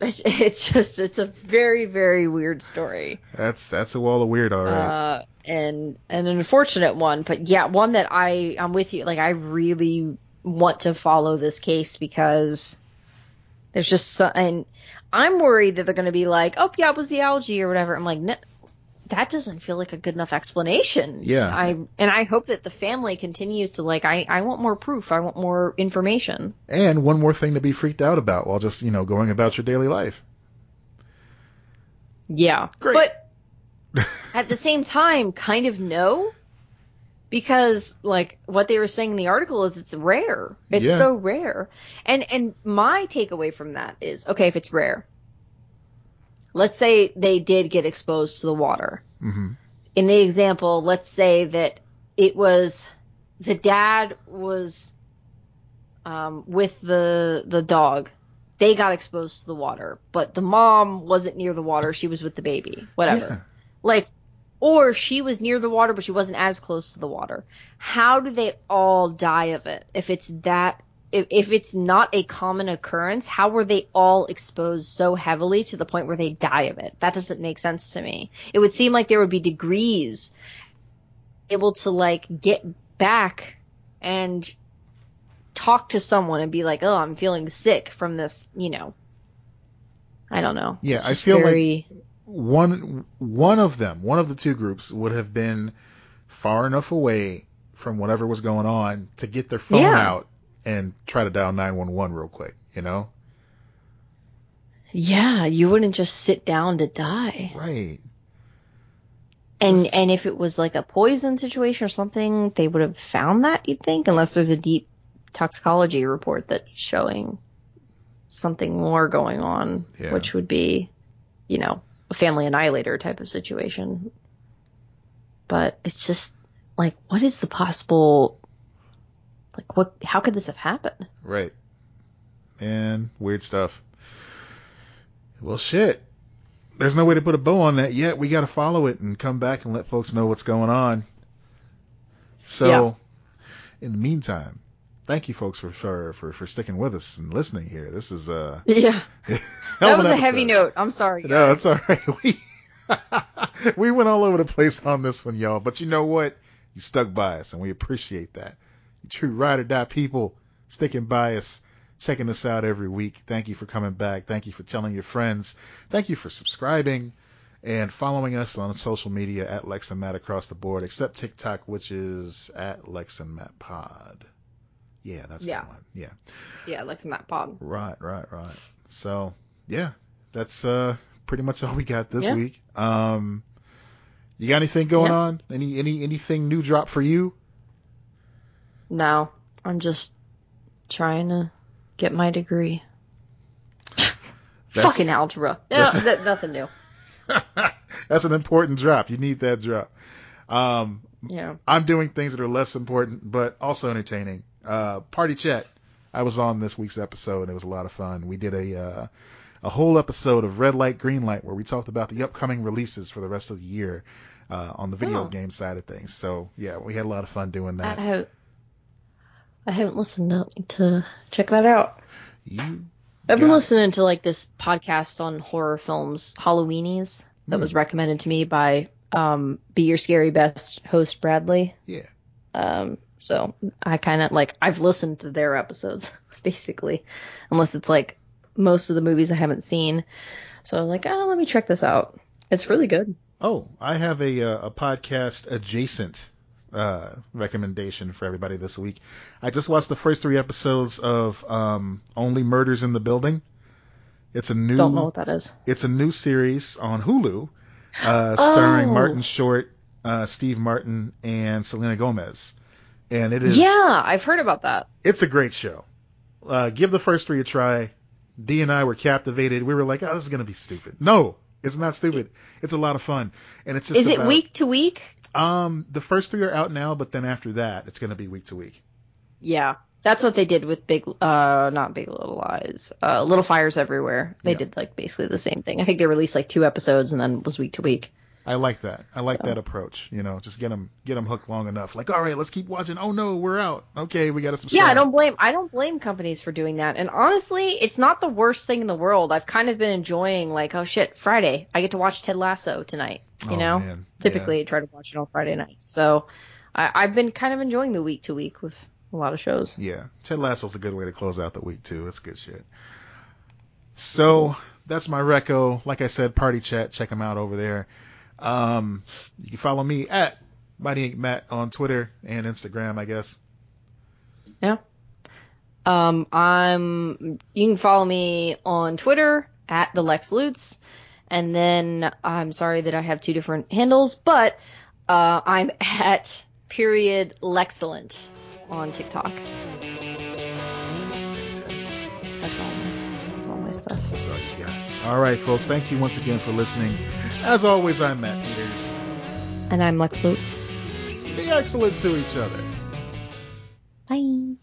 It's, just it's a very very weird story, That's that's a wall of weird, all right. uh, and and an unfortunate one. But yeah, one that I I'm with you. Like I really want to follow this case because there's just so, and I'm worried that they're going to be like, oh yeah, it was the algae or whatever. I'm like, no, that doesn't feel like a good enough explanation. Yeah. I and I hope that the family continues to like. I I want more proof. I want more information. and one more thing to be freaked out about while just you know going about your daily life. Yeah. Great. But at the same time, kind of no. Because like what they were saying in the article is it's rare. It's Yeah. so rare. And and my takeaway from that is okay, if it's rare. Let's say they did get exposed to the water. hmm In the example, let's say that it was the dad was um, with the the dog. They got exposed to the water, but the mom wasn't near the water. She was with the baby. Whatever. Yeah. Like, or she was near the water, but she wasn't as close to the water. How do they all die of it? If it's that, if, if it's not a common occurrence, how were they all exposed so heavily to the point where they die of it? That doesn't make sense to me. It would seem like there would be degrees able to like get back and talk to someone and be like, oh, I'm feeling sick from this, you know. I don't know. Yeah, I feel like- One one of them, one of the two groups would have been far enough away from whatever was going on to get their phone Yeah. out and try to dial 911 real quick, you know? Yeah, you wouldn't just sit down to die. Right. And Just- and if it was like a poison situation or something, they would have found that you'd think, unless there's a deep toxicology report that's showing something more going on, Yeah. which would be, you know, a family annihilator type of situation. But it's just like, what is the possible? Like, what? How could this have happened? Right. Man, weird stuff. Well, shit. There's no way to put a bow on that yet. We got to follow it and come back and let folks know what's going on. So, Yeah. in the meantime, thank you folks for, for for for sticking with us and listening here. This is uh <laughs> Yeah, <laughs> that was a heavy note. I'm sorry. Guys. No, it's all right. <laughs> We we went all over the place on this one, y'all. But you know what? You stuck by us, and we appreciate that. True ride or die people sticking by us, checking us out every week. Thank you for coming back. Thank you for telling your friends. Thank you for subscribing and following us on social media at Lex and Matt across the board, except TikTok, which is at Lex and Matt Pod. Yeah, that's Yeah. the one. Yeah. Yeah, Lex and Matt Pod. Right, right, right. So yeah, that's uh pretty much all we got this Yeah. week. Um, you got anything going Yeah. on? Any any anything new drop for you? No, I'm just trying to get my degree. That's- Fucking algebra. No, that, nothing new. <laughs> that's an important drop. You need that drop. Um, Yeah. I'm doing things that are less important but also entertaining. Uh, party chat. I was on this week's episode and it was a lot of fun. We did a uh, a whole episode of Red Light Green Light where we talked about the upcoming releases for the rest of the year uh, on the video Oh. game side of things. So yeah, we had a lot of fun doing I, that. have, I haven't listened to, to check that out. You I've been listening to like this podcast on horror films, Halloweenies, that Hmm. was recommended to me by um, Be Your Scary Best host Bradley. Yeah. Um, so I kind of like I've listened to their episodes <laughs> basically, unless it's like most of the movies I haven't seen. So I was like, oh, let me check this out. It's really good. Oh, I have a uh, a podcast adjacent uh, recommendation for everybody this week. I just watched the first three episodes of um, Only Murders in the Building. It's a new Don't know what that is. it's a new series on Hulu, uh, starring Oh. Martin Short, uh, Steve Martin, and Selena Gomez. And it is Yeah, I've heard about that. it's a great show. Uh, give the first three a try. D and I were captivated. We were like, oh, this is gonna be stupid. No, it's not stupid. It's a lot of fun, and it's just Is it about- week to week? Um, the first three are out now, but then after that, it's gonna be week to week. Yeah, that's what they did with Big, uh, not Big Little Lies, uh, Little Fires Everywhere. They Yeah. did like basically the same thing. I think they released like two episodes and then it was week to week. I like that. I like So. that approach. You know, just get them get them hooked long enough. Like, all right, let's keep watching. Oh no, we're out. Okay, we gotta subscribe. Yeah, I don't blame I don't blame companies for doing that. And honestly, it's not the worst thing in the world. I've kind of been enjoying like, oh shit, Friday, I get to watch Ted Lasso tonight. You Oh, know, man. typically I try to watch it on Friday nights. So I, I've been kind of enjoying the week to week with a lot of shows. Yeah. yeah. Ted Lasso's a good way to close out the week too. It's good shit. So that's my reco. Like I said, party chat. Check them out over there. Um, you can follow me at Mighty Ink Matt on Twitter and Instagram, I guess. Yeah. Um, I'm. You can follow me on Twitter at the Lex Lutz, and then I'm sorry that I have two different handles, but uh, I'm at period Lexcellent on TikTok. All right, folks. Thank you once again for listening. As always, I'm Matt Peters. And I'm Lex Lutz. Be excellent to each other. Bye.